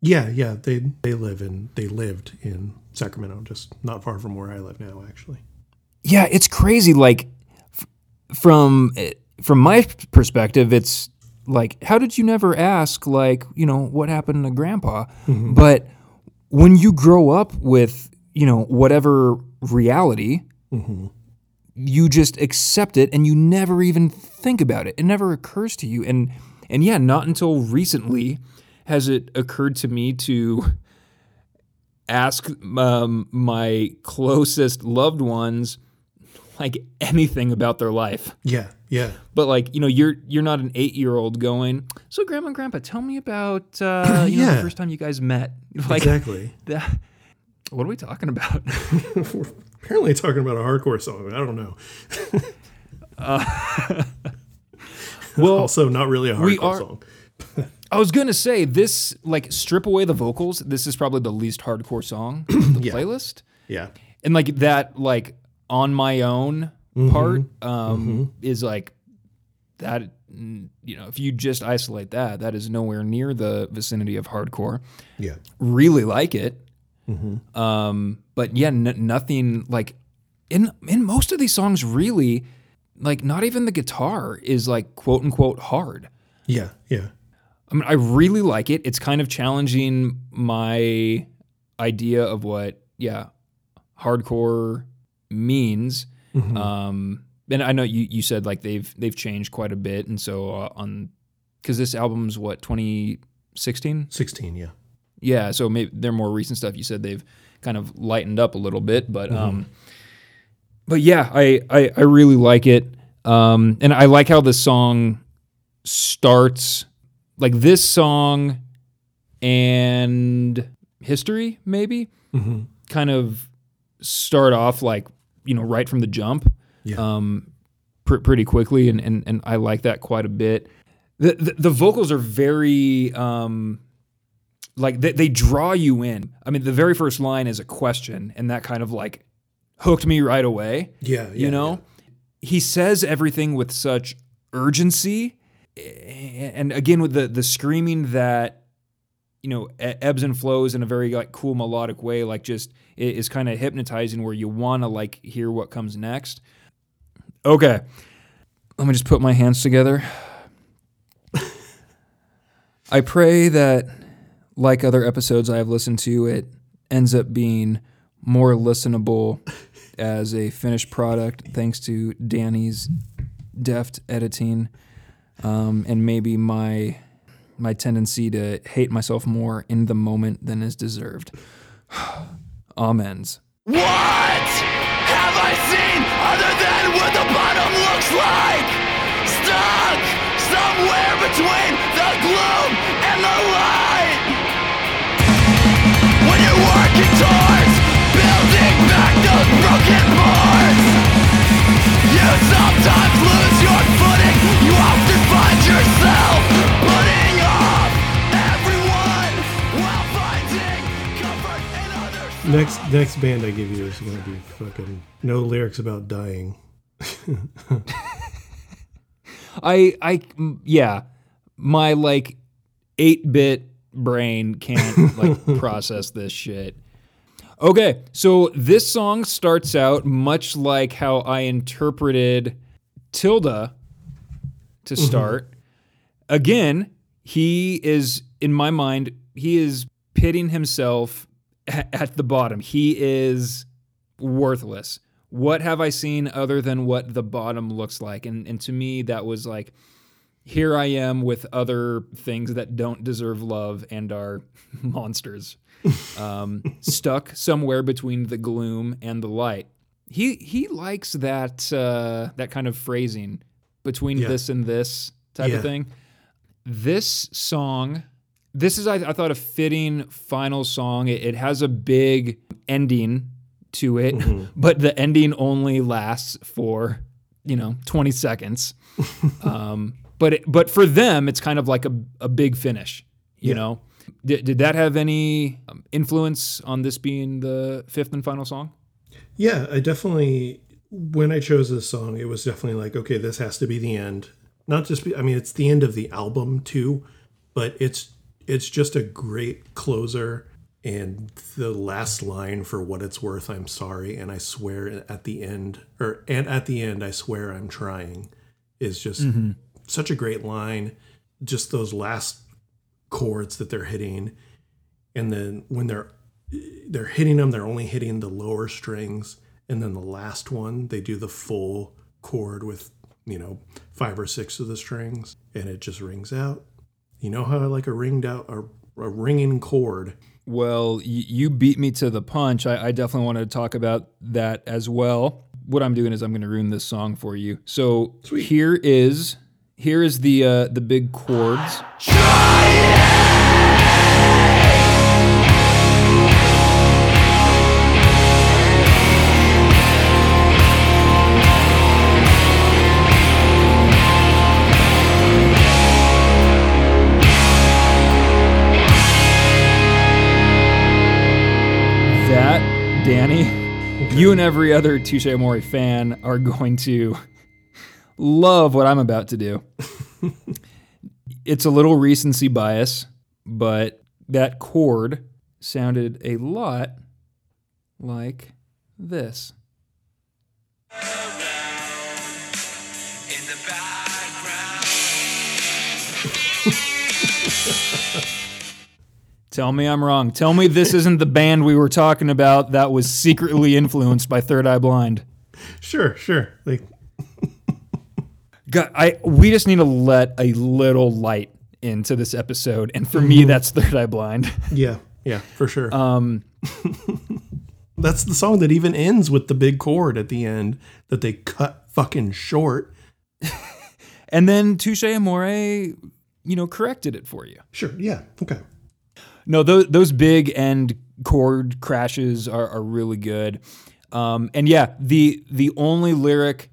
Yeah, yeah, they they live in they lived in Sacramento, just not far from where I live now, actually. Yeah, it's crazy. Like f- from eh, from my perspective, it's like, how did you never ask, like, you know, what happened to Grandpa? But when you grow up with, you know, whatever reality, you just accept it, and you never even think about it. It never occurs to you, and and yeah, not until recently has it occurred to me to ask um, my closest loved ones like anything about their life. Yeah, yeah, But like, you know, you're you're not an eight year old going, so grandma and grandpa, tell me about uh, you know, Yeah. the first time you guys met. <laughs> Like exactly. that what are we talking about? We're <laughs> apparently talking about a hardcore song. I don't know. <laughs> well, Also, not really a hardcore are- song. <laughs> I was gonna say this like strip away the vocals, this is probably the least hardcore song of the <clears throat> Yeah. playlist. Yeah, and like that like on my own Mm-hmm. part um is like that mm, you know if you just isolate that that is nowhere near the vicinity of hardcore yeah, really like it Mm-hmm. um but yeah n- nothing like in in most of these songs really like not even the guitar is like quote unquote hard yeah, yeah. I mean, I really like it. It's kind of challenging my idea of what, yeah, hardcore means. Um, and I know you, you said like they've they've changed quite a bit, and so uh, on because this album's what 2016. 16, yeah. Yeah, so maybe their more recent stuff. You said they've kind of lightened up a little bit, but um, but yeah, I, I I really like it, um, and I like how the song starts. Like this song and history, maybe kind of start off like you know right from the jump, Yeah. um, pr- pretty quickly, and, and and I like that quite a bit. The the, the vocals are very um, like they, they draw you in. I mean, the very first line is a question, and that kind of like hooked me right away. Yeah, you yeah, know, he says everything with such urgency, and again with the the screaming that you know ebbs and flows in a very like cool melodic way, like just is kind of hypnotizing, where you want to like hear what comes next. Okay, let me just put my hands together. <laughs> I pray that, like other episodes I have listened to, it ends up being more listenable <laughs> as a finished product, thanks to Danny's deft editing, um, and maybe my my tendency to hate myself more in the moment than is deserved. <sighs> Amens. What have I seen other than what the bottom looks like? Stuck somewhere between the gloom and the light. Next next band I give you is going to be fucking no lyrics about dying. <laughs> I I yeah, my like eight bit brain can't like <laughs> process this shit. Okay, so this song starts out much like how I interpreted Tilde to mm-hmm. start. Again, he is in my mind, he is pitting himself at the bottom. He is worthless. What have I seen other than what the bottom looks like? And and to me that was like here I am with other things that don't deserve love and are <laughs> monsters. Um, <laughs> stuck somewhere between the gloom and the light. He he likes that uh, that kind of phrasing between Yeah. this and this type Yeah. of thing. This song, this is I, I thought a fitting final song. It, it has a big ending to it, <laughs> but the ending only lasts for you know 20 seconds. <laughs> um, but it, but for them, it's kind of like a, a big finish. You know, did, did that have any um, influence on this being the fifth and final song? Yeah, I definitely when I chose this song, it was definitely like, okay, this has to be the end. Not just be, I mean, it's the end of the album too, but it's it's just a great closer and the last line for what it's worth, I'm sorry. And I swear at the end or and at the end I swear I'm trying is just mm-hmm. such a great line. Just those last chords that they're hitting. And then when they're they're hitting them they're only hitting the lower strings. And then the last one they do the full chord with you know five or six of the strings and it just rings out you know how I like a ringed out a, a ringing chord Well, you beat me to the punch. I, I definitely wanted to talk about that as well. What I'm doing is I'm going to ruin this song for you. So here is here is the uh, the big chords. That Danny, you and every other Touche Amore fan are going to love what I'm about to do. <laughs> it's a little recency bias, but that chord sounded a lot like this. <laughs> In the background. Tell me I'm wrong. Tell me this isn't the band we were talking about that was secretly influenced by Third Eye Blind. Sure, sure. Like <laughs> God, I we just need to let a little light into this episode, and for me, that's Third Eye Blind. <laughs> yeah, yeah, for sure. Um <laughs> That's the song that even ends with the big chord at the end that they cut fucking short. And then Touche Amore, you know, corrected it for you. Sure, yeah. Okay. No, those those big end chord crashes are, are really good. Um, and yeah, the the only lyric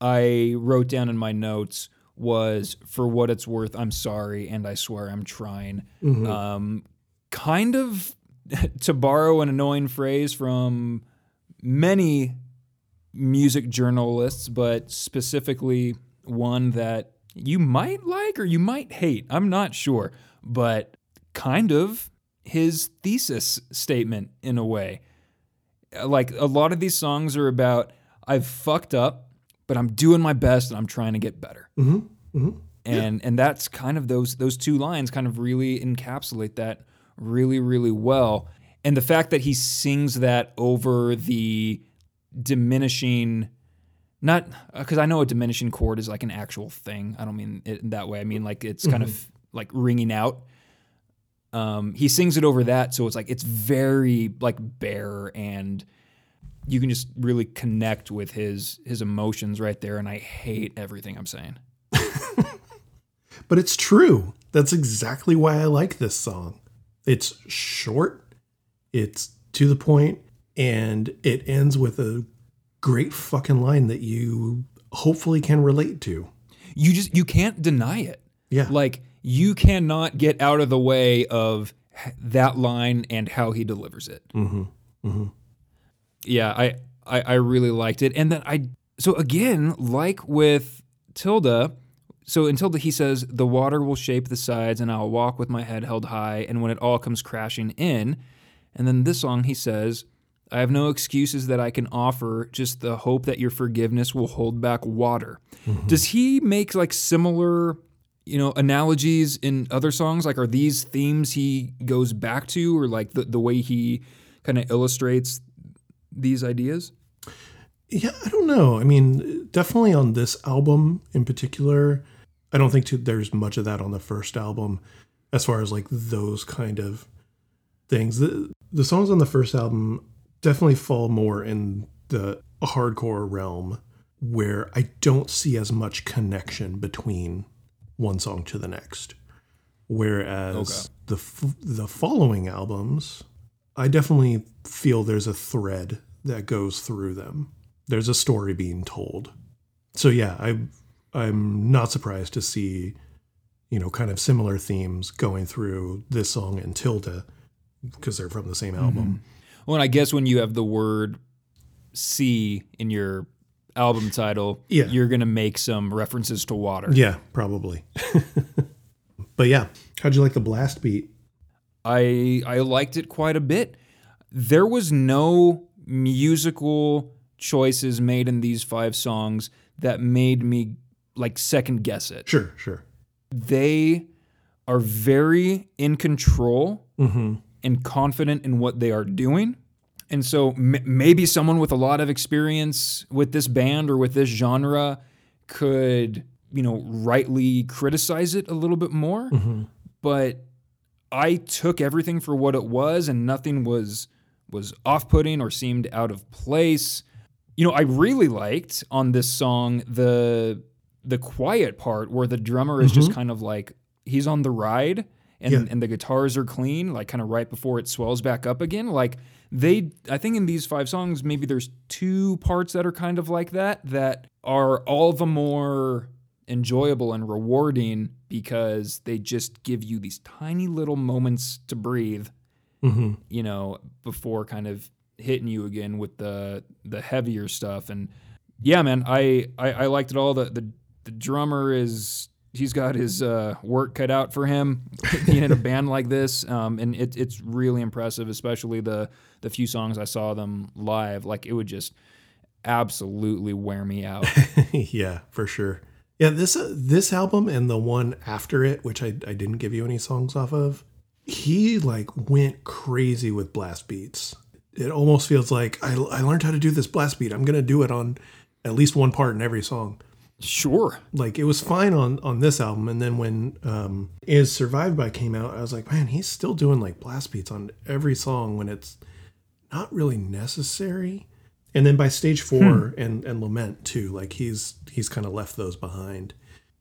I wrote down in my notes was "For what it's worth, I'm sorry, and I swear I'm trying." Um, kind of <laughs> to borrow an annoying phrase from many music journalists, but specifically one that you might like or you might hate. I'm not sure, but kind of his thesis statement in a way. Uh, like a lot of these songs are about I've fucked up, but I'm doing my best and I'm trying to get better. Mm-hmm. Mm-hmm. And and that's kind of those those two lines kind of really encapsulate that really really well. And the fact that he sings that over the diminishing not uh, because I know a diminishing chord is like an actual thing. I don't mean it in that way. I mean like it's kind mm-hmm. of like ringing out. Um, he sings it over that, so it's like it's very like bare, and you can just really connect with his his emotions right there. And I hate everything I'm saying. <laughs> But it's true. That's exactly why I like this song. It's short, it's to the point, and it ends with a great fucking line that you hopefully can relate to. You just you can't deny it. Yeah. Like you cannot get out of the way of that line and how he delivers it. Mm-hmm. Yeah, I, I I really liked it, and then I so again like with Tilde. So in Tilde, he says, "The water will shape the sides, and I'll walk with my head held high." And when it all comes crashing in, and then this song, he says, "I have no excuses that I can offer, just the hope that your forgiveness will hold back water." Does he make like similar, you know, analogies in other songs? Like, are these themes he goes back to, or like the the way he kind of illustrates these ideas? Yeah, I don't know. I mean, definitely on this album in particular, I don't think too, there's much of that on the first album as far as like those kind of things. The, the songs on the first album definitely fall more in the hardcore realm where I don't see as much connection between one song to the next. Whereas the f- the following albums, I definitely feel there's a thread that goes through them. There's a story being told. So yeah, I I'm not surprised to see you know kind of similar themes going through this song and Tilde because they're from the same mm-hmm. album. Well, and I guess when you have the word "sea" in your album title, Yeah. you're gonna make some references to water. Yeah, probably. <laughs> but yeah, how'd you like the blast beat? I I liked it quite a bit. There was no musical choices made in these five songs that made me like second guess it. Sure, sure. They are very in control mm-hmm. and confident in what they are doing. And so m- maybe someone with a lot of experience with this band or with this genre could, you know, rightly criticize it a little bit more. Mm-hmm. But I took everything for what it was and nothing was was off-putting or seemed out of place. You know, I really liked on this song the the quiet part where the drummer is just mm-hmm. kind of like he's on the ride and Yeah. and the guitars are clean like kind of right before it swells back up again. Like they I think in these five songs maybe there's two parts that are kind of like that that are all the more enjoyable and rewarding because they just give you these tiny little moments to breathe mm-hmm. you know before kind of hitting you again with the the heavier stuff. And yeah man i i, I liked it all. The, the the drummer is he's got his uh, work cut out for him <laughs> being in a band like this um, and it, it's really impressive especially the the few songs i saw them live like it would just absolutely wear me out <laughs> yeah, for sure. Yeah, this uh, this album and the one after it, which I, I didn't give you any songs off of, he like went crazy with blast beats. It almost feels like I, I learned how to do this blast beat. I'm gonna do it on at least one part in every song. Sure. Like it was fine on on this album, and then when um, "Is Survived by" came out, I was like, man, he's still doing like blast beats on every song when it's not really necessary. And then by stage four and and lament too, like he's he's kind of left those behind.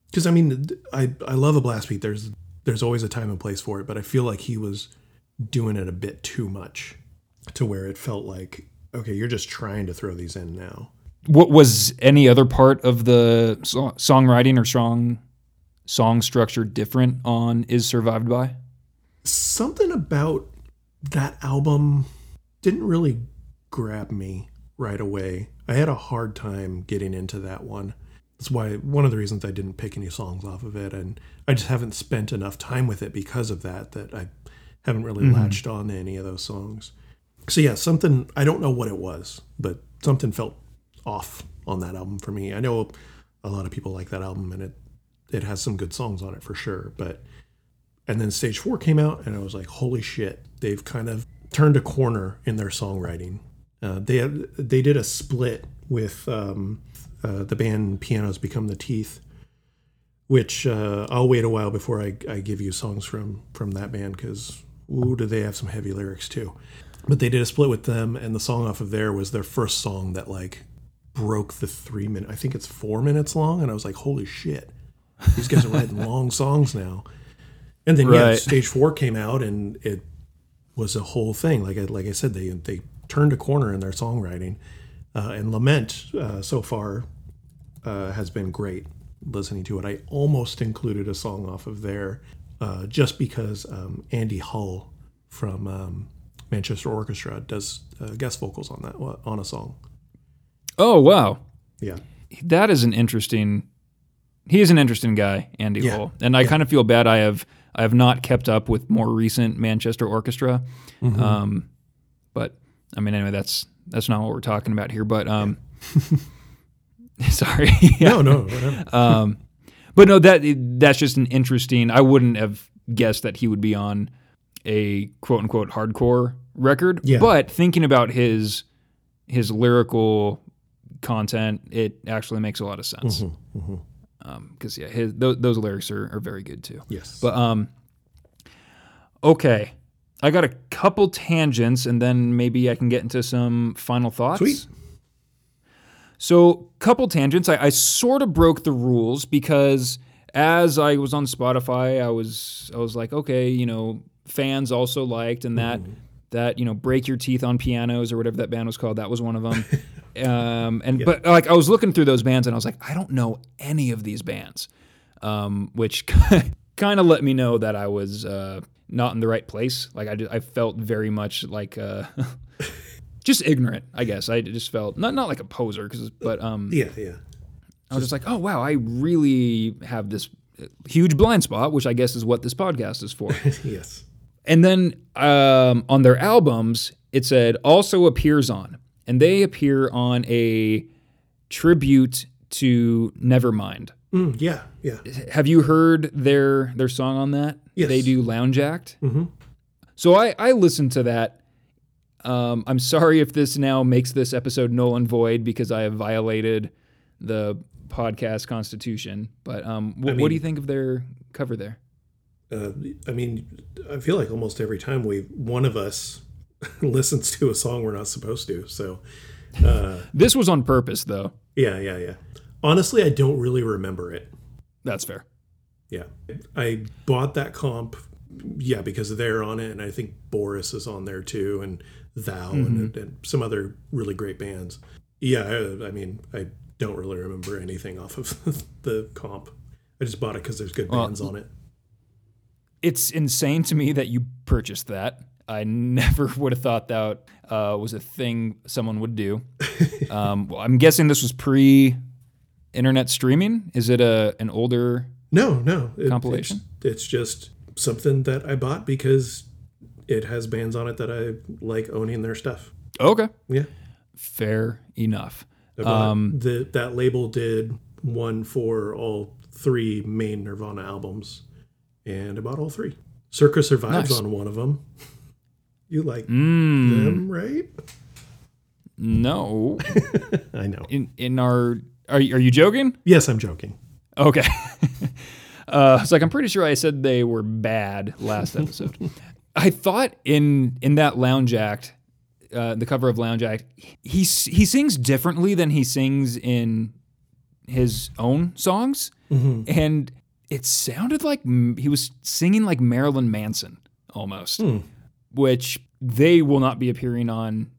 Because I mean, I I love a blast beat. There's there's always a time and place for it, but I feel like he was doing it a bit too much, to where it felt like okay, you're just trying to throw these in now. What was any other part of the so- songwriting or song song structure different on Is Survived By? something about that album didn't really grab me right away. I had a hard time getting into that one. That's why one of the reasons I didn't pick any songs off of it, and I just haven't spent enough time with it because of that. That I haven't really mm-hmm. latched on to any of those songs. So yeah, something I don't know what it was, but something felt off on that album for me. I know a lot of people like that album, and it it has some good songs on it for sure, but and then stage four came out, and I was like, holy shit, they've kind of turned a corner in their songwriting. Uh, they had, they did a split with um, uh, the band Pianos Become the Teeth, which uh, I'll wait a while before I, I give you songs from from that band because ooh, do they have some heavy lyrics too. But they did a split with them, and the song off of there was their first song that like broke the three minute. I think it's four minutes long, and I was like, holy shit, these guys are writing <laughs> long songs now. And then yeah, stage four came out, and it was a whole thing. Like I, like I said, they they turned a corner in their songwriting, uh, and Lament uh, so far uh, has been great. Listening to it, I almost included a song off of there, uh, just because um, Andy Hull from um, Manchester Orchestra does uh, guest vocals on that on a song. Oh wow, Yeah, that is an interesting. He is an interesting guy, Andy Yeah. And I kind of feel bad. I have I have not kept up with more recent Manchester Orchestra, Mm-hmm. um, but I mean anyway, that's that's not what we're talking about here. But um, <laughs> sorry, Yeah. <laughs> no, no, whatever. um, but no, that that's just an interesting. I wouldn't have guessed that he would be on a quote unquote hardcore record. Yeah. But thinking about his his lyrical content, it actually makes a lot of sense. Mm-hmm, Because yeah, his those, those lyrics are, are very good too. yes, But um, okay, I got a couple tangents, and then maybe I can get into some final thoughts. Sweet. So, couple tangents. I, I sort of broke the rules because as I was on Spotify, I was I was like, okay, you know, fans also liked, and that that you know, break your teeth on pianos or whatever that band was called. That was one of them. <laughs> um, and but like I was looking through those bands, and I was like, I don't know any of these bands, um, which <laughs> kind of let me know that I was uh, not in the right place. Like I, ju- I felt very much like. Uh, <laughs> Just ignorant, I guess. I just felt not not like a poser, cause, but um, yeah, yeah, I was just like, oh wow, I really have this huge blind spot, which I guess is what this podcast is for. <laughs> yes. and then um, on their albums, it said also appears on, and they appear on a tribute to Nevermind. Mm, yeah, yeah. Have you heard their their song on that? Yes. They do Lounge Act. So I I listened to that. Um, I'm sorry if this now makes this episode null and void because I have violated the podcast constitution. But um, wh- what mean- do you think of their cover there? Uh, I mean, I feel like almost every time we one of us <laughs> listens to a song we're not supposed to. So, uh, This was on purpose, though. yeah, yeah, yeah. Honestly, I don't really remember it. That's fair. Yeah, I bought that comp, yeah, because they're on it, and I think Boris is on there too, and Thou, and, and some other really great bands. Yeah, I, I mean, I don't really remember anything off of <laughs> the comp. I just bought it because there's good bands on it. It's insane to me that you purchased that. I never <laughs> would have thought that uh, was a thing someone would do. <laughs> um, well, I'm guessing this was pre internet streaming. Is it a an older? No, no. It- Compilation? It's, it's just something that I bought because it has bands on it that I like owning their stuff. Okay, Yeah. fair enough. Um, the, that label did one for all three main Nirvana albums, and I bought all three. Circa Survives Nice. on one of them. <laughs> You like Mm, them, right? no. <laughs> I know. In in our are you, are you joking? Yes, I'm joking. Okay. <laughs> uh, it's like I'm pretty sure I said they were bad last <laughs> episode. I thought in in that Lounge Act, uh, the cover of Lounge Act, he he sings differently than he sings in his own songs, and it sounded like m- he was singing like Marilyn Manson almost, which they will not be appearing on.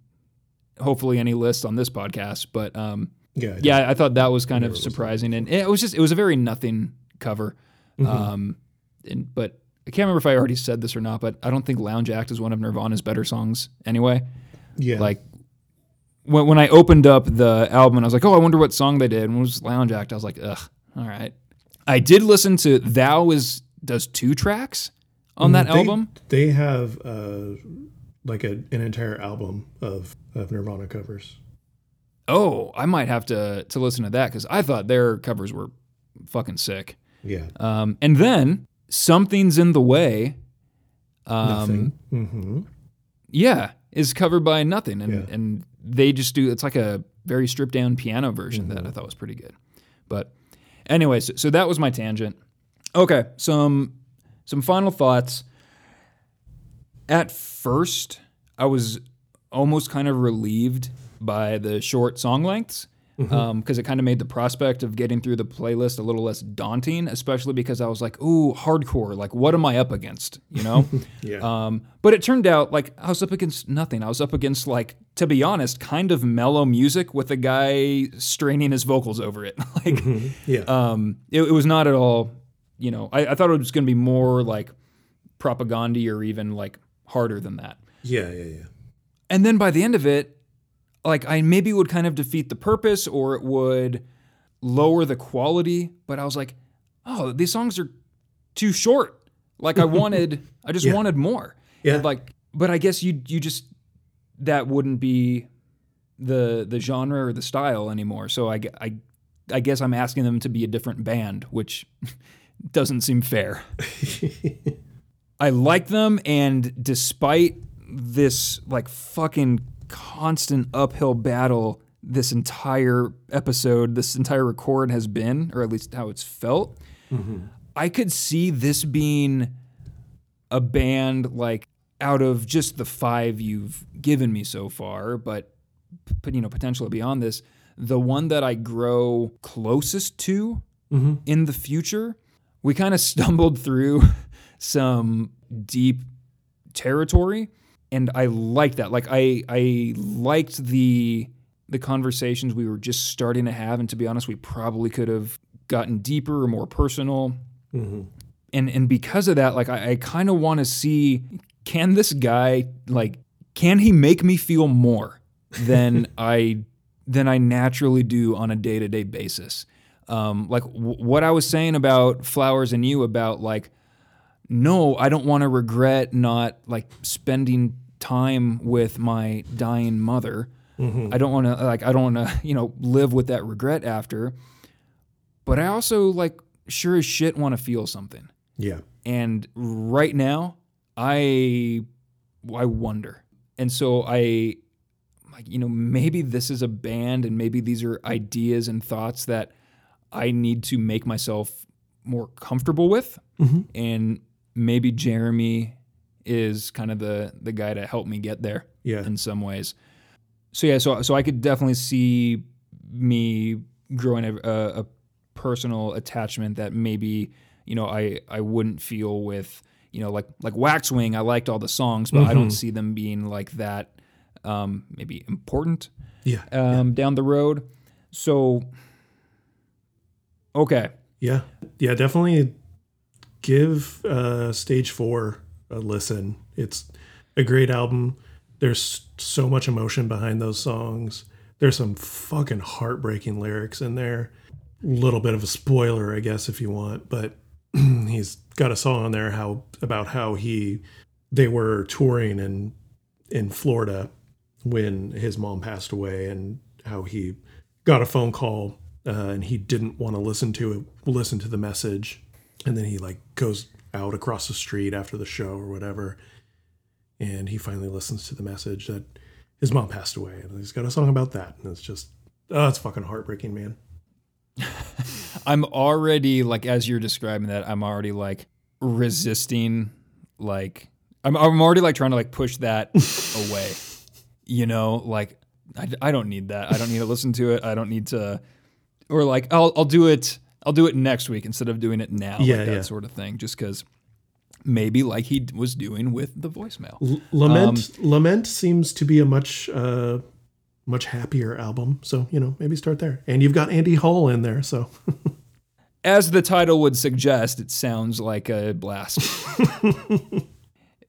Hopefully, any list on this podcast, but um, Yeah. I yeah, I thought that was kind of surprising, and it was just it was a very nothing cover. Um, and but I can't remember if I already said this or not, but I don't think Lounge Act is one of Nirvana's better songs anyway. Yeah. Like when when I opened up the album and I was like, oh, I wonder what song they did, and it was Lounge Act. I was like, ugh, all right. I did listen to Thou is does two tracks on that Mm, They- album. They have uh, like a, an entire album of, of Nirvana covers. Oh, I might have to to listen to that because I thought their covers were fucking sick. Yeah. Um, and then something's in the way. Um, Nothing. hmm Yeah, is covered by nothing, and Yeah. and they just do. It's like a very stripped down piano version that I thought was pretty good. But anyway, so, so that was my tangent. Okay, some some final thoughts. At first, I was almost kind of relieved by the short song lengths because it kind of made the prospect of getting through the playlist a little less daunting, especially because I was like, "Ooh, hardcore! Like, what am I up against?" You know. <laughs> Yeah. Um, but it turned out like I was up against nothing. I was up against like, to be honest, kind of mellow music with a guy straining his vocals over it. <laughs> like, yeah. um, it, it was not at all. You know, I, I thought it was going to be more like propaganda or even like harder than that. yeah. Yeah. Yeah. And then by the end of it, like I maybe would kind of defeat the purpose or it would lower the quality. But I was like, oh, these songs are too short. Like I <laughs> wanted, I just Yeah. wanted more. Yeah. And like, but I guess you you just that wouldn't be the the genre or the style anymore. So I, I, I guess I'm asking them to be a different band, which <laughs> doesn't seem fair. I like them, and despite this like fucking constant uphill battle this entire episode, this entire record has been, or at least how it's felt, mm-hmm. I could see this being a band like out of just the five you've given me so far, but but you know potentially beyond this, the one that I grow closest to mm-hmm. in the future. We kind of <laughs> stumbled through some deep territory, and I liked that. Like I I liked the the conversations we were just starting to have, and to be honest, we probably could have gotten deeper or more personal mm-hmm. and and because of that, like I, I kind of want to see can this guy like can he make me feel more than <laughs> I than I naturally do on a day to day basis. Um, like w- what I was saying about flowers and you about like no, I don't want to regret not like spending time with my dying mother. I don't want to like I don't want to you know live with that regret after. But I also like sure as shit want to feel something. Yeah. And right now, I I wonder. And so I like you know maybe this is a band and maybe these are ideas and thoughts that I need to make myself more comfortable with. And maybe Jeremy is kind of the the guy to help me get there Yeah. in some ways. So yeah, so so I could definitely see me growing a, a, a personal attachment that maybe you know I I wouldn't feel with you know like like Waxwing. I liked all the songs, but I don't see them being like that. Um, maybe important Yeah. um, down the road. So okay, Yeah. Yeah. Definitely give uh, Stage Four a listen. It's a great album. There's so much emotion behind those songs. There's some fucking heartbreaking lyrics in there. A little bit of a spoiler, I guess, if you want, but <clears throat> he's got a song on there how about how he they were touring in in Florida when his mom passed away and how he got a phone call uh, and he didn't want to listen to it, listen to the message, and then he like goes out across the street after the show or whatever, and he finally listens to the message that his mom passed away, and he's got a song about that, and it's just oh, it's fucking heartbreaking, man. <laughs> I'm already like as you're describing that, I'm already like resisting like I'm I'm already like trying to like push that <laughs> away. You know, like I, I don't need that. I don't need to listen to it. I don't need to or like I'll I'll do it I'll do it next week instead of doing it now. Yeah, like that yeah. sort of thing. Just cuz maybe like he was doing with the voicemail. L- Lament Um, Lament seems to be a much uh much happier album. So, you know, maybe start there. And you've got Andy Hull in there, so <laughs> As the title would suggest, it sounds like a blast. <laughs>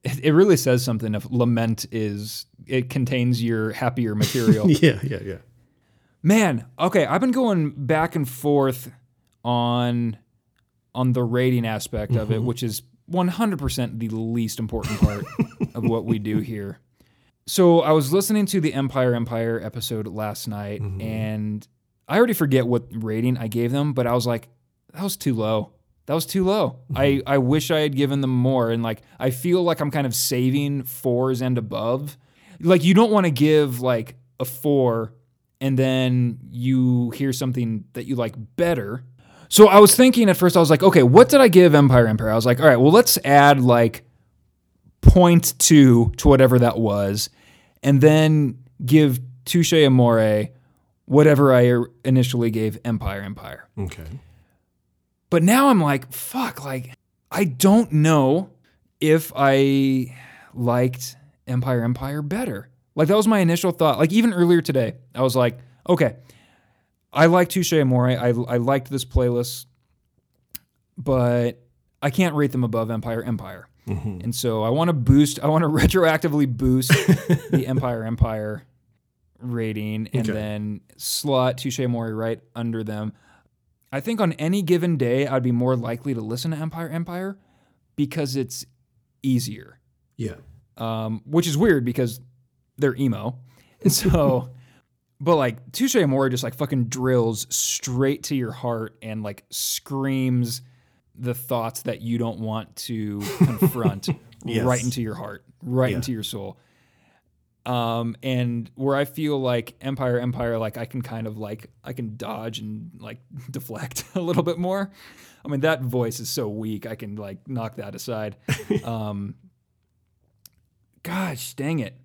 it, it really says something if lament is it contains your happier material. <laughs> yeah, yeah, yeah. Man, okay, I've been going back and forth on on the rating aspect of it, mm-hmm. which is 100% the least important part of what we do <laughs> here. So I was listening to the Empire Empire episode last night, mm-hmm. and I already forget what rating I gave them, but I was like, that was too low. That was too low. Mm-hmm. I, I wish I had given them more. And like, I feel like I'm kind of saving fours and above. Like, you don't want to give like a four and then you hear something that you like better. So I was thinking at first, I was like, okay, what did I give Empire Empire? I was like, all right, well, let's add like 0.2 to whatever that was, and then give Touche Amore whatever I er, initially gave Empire Empire. Okay. But now I'm like, fuck, like, I don't know if I liked Empire Empire better. Like, that was my initial thought. Like, even earlier today, I was like, okay, I like Touche Amore. I, I liked this playlist, but I can't rate them above Empire Empire. And so I want to boost, I want to <laughs> retroactively boost <laughs> the Empire Empire rating and Okay. then slot Touche Amore right under them. I think on any given day, I'd be more likely to listen to Empire Empire because it's easier, Yeah. um, which is weird because they're emo. And so, <laughs> but like Touche Amore just like fucking drills straight to your heart and like screams the thoughts that you don't want to <laughs> confront Yes. right into your heart, right Yeah. into your soul. Um, and where I feel like Empire Empire, like I can kind of like I can dodge and like <laughs> deflect a little bit more. I mean that voice is so weak, I can like knock that aside. Um, gosh, dang it,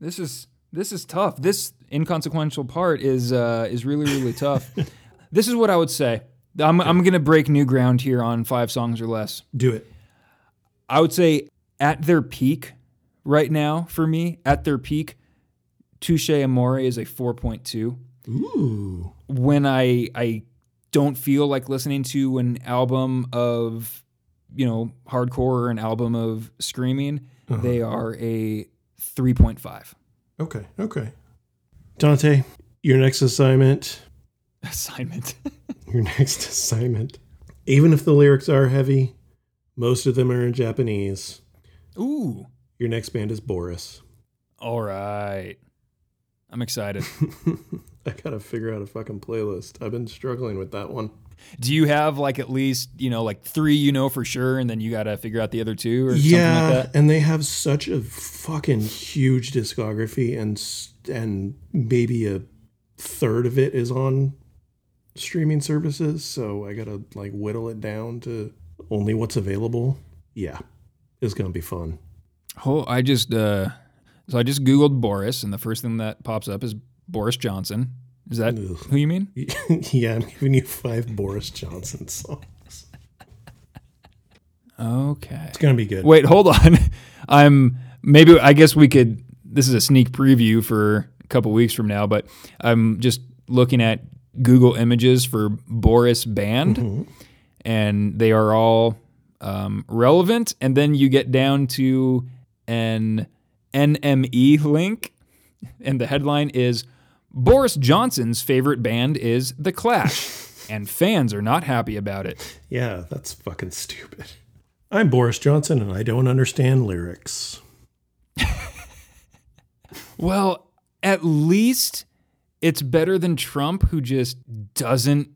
this is this is tough. This inconsequential part is uh, is really really tough. <laughs> this is what I would say. I'm I'm gonna break new ground here on five songs or less. Do it. I would say at their peak right now for me, at their peak, Touche Amore is a 4.2. Ooh. When I I don't feel like listening to an album of you know hardcore or an album of screaming, they are a 3.5. Okay. Okay. Dante, your next assignment. <laughs> Assignment. <laughs> Your next assignment. Even if the lyrics are heavy, most of them are in Japanese. Ooh. Your next band is Boris. All right. I'm excited. <laughs> I gotta figure out a fucking playlist. I've been struggling with that one. Do you have like at least, you know, like three you know for sure, and then you got to figure out the other two or yeah, something like that? and they have such a fucking huge discography, and and maybe a third of it is on streaming services. So I gotta like whittle it down to only what's available. Yeah, it's gonna be fun. Oh, I just uh so I just googled Boris and the first thing that pops up is Boris Johnson. Is that Ugh. who you mean? <laughs> yeah, I'm giving you five Boris Johnson songs. Okay. It's gonna be good. Wait, hold on. <laughs> I'm maybe I guess we could this is a sneak preview for a couple weeks from now, but I'm just looking at Google images for Boris band and they are all um, relevant and then you get down to an NME link and the headline is Boris Johnson's favorite band is The Clash <laughs> and fans are not happy about it. Yeah, that's fucking stupid. I'm Boris Johnson, and I don't understand lyrics. <laughs> Well, at least it's better than Trump, who just doesn't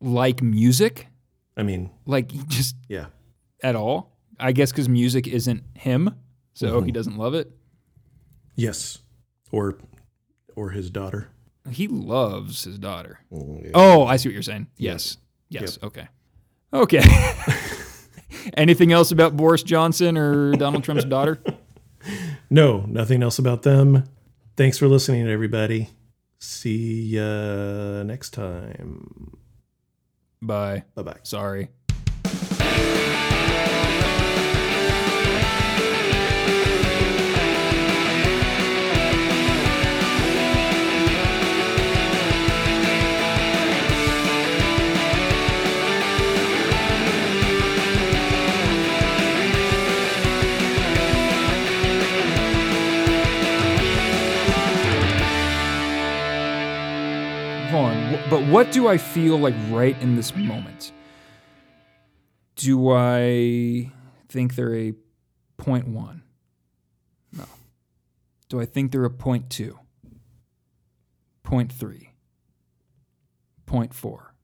like music, I mean, like just yeah. at all. I guess because music isn't him, so he mm-hmm. doesn't love it. Yes. Or or his daughter. He loves his daughter. Mm, yeah. Oh, I see what you're saying. Yes. Yes. Okay. Okay. <laughs> Anything else about Boris Johnson or Donald Trump's daughter? <laughs> No, nothing else about them. Thanks for listening, everybody. See ya next time. Bye. Bye bye. Sorry. But what do I feel like right in this moment? Do I think they're a point one? No. Do I think they're a point two? Point three? Point four?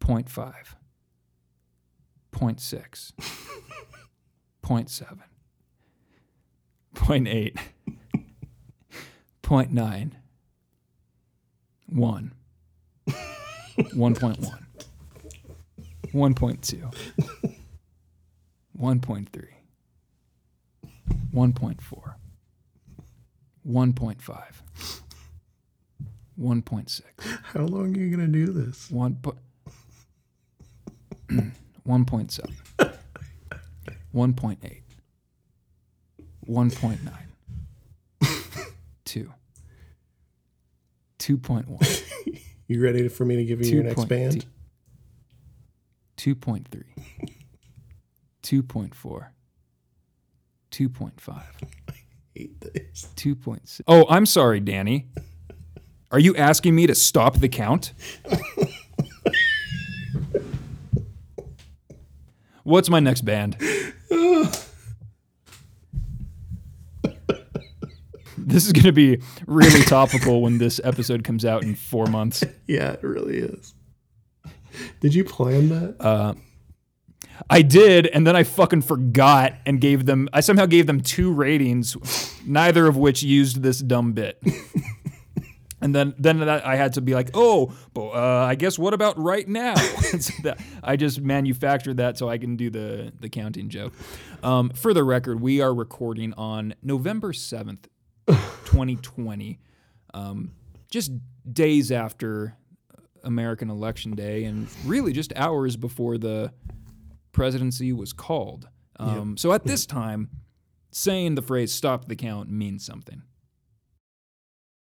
Point five? Point six? <laughs> Point seven? Point eight? <laughs> Point nine? One. One point one. One point two. One point three. One point four. One point five. One point six. How long are you gonna do this? One point. <clears throat> One point seven. One point eight. One point nine. Two. Two point one. <laughs> You ready for me to give you your next band? Two point three. <laughs> Two point four. Two point five. <laughs> Hate this. Two point six. Oh, I'm sorry, Danny. Are you asking me to stop the count? <laughs> What's my next band? This is going to be really topical when this episode comes out in four months. <laughs> Yeah, it really is. Did you plan that? I did, and then I fucking forgot and gave them. I somehow gave them two ratings, neither of which used this dumb bit. <laughs> and then, then that I had to be like, oh, but uh, I guess what about right now? <laughs> So that- I just manufactured that so I can do the the counting joke. Um, for the record, we are recording on November seventh, twenty twenty, um, just days after American Election Day, and really just hours before the presidency was called. Um, So at this time, saying the phrase "stop the count" means something.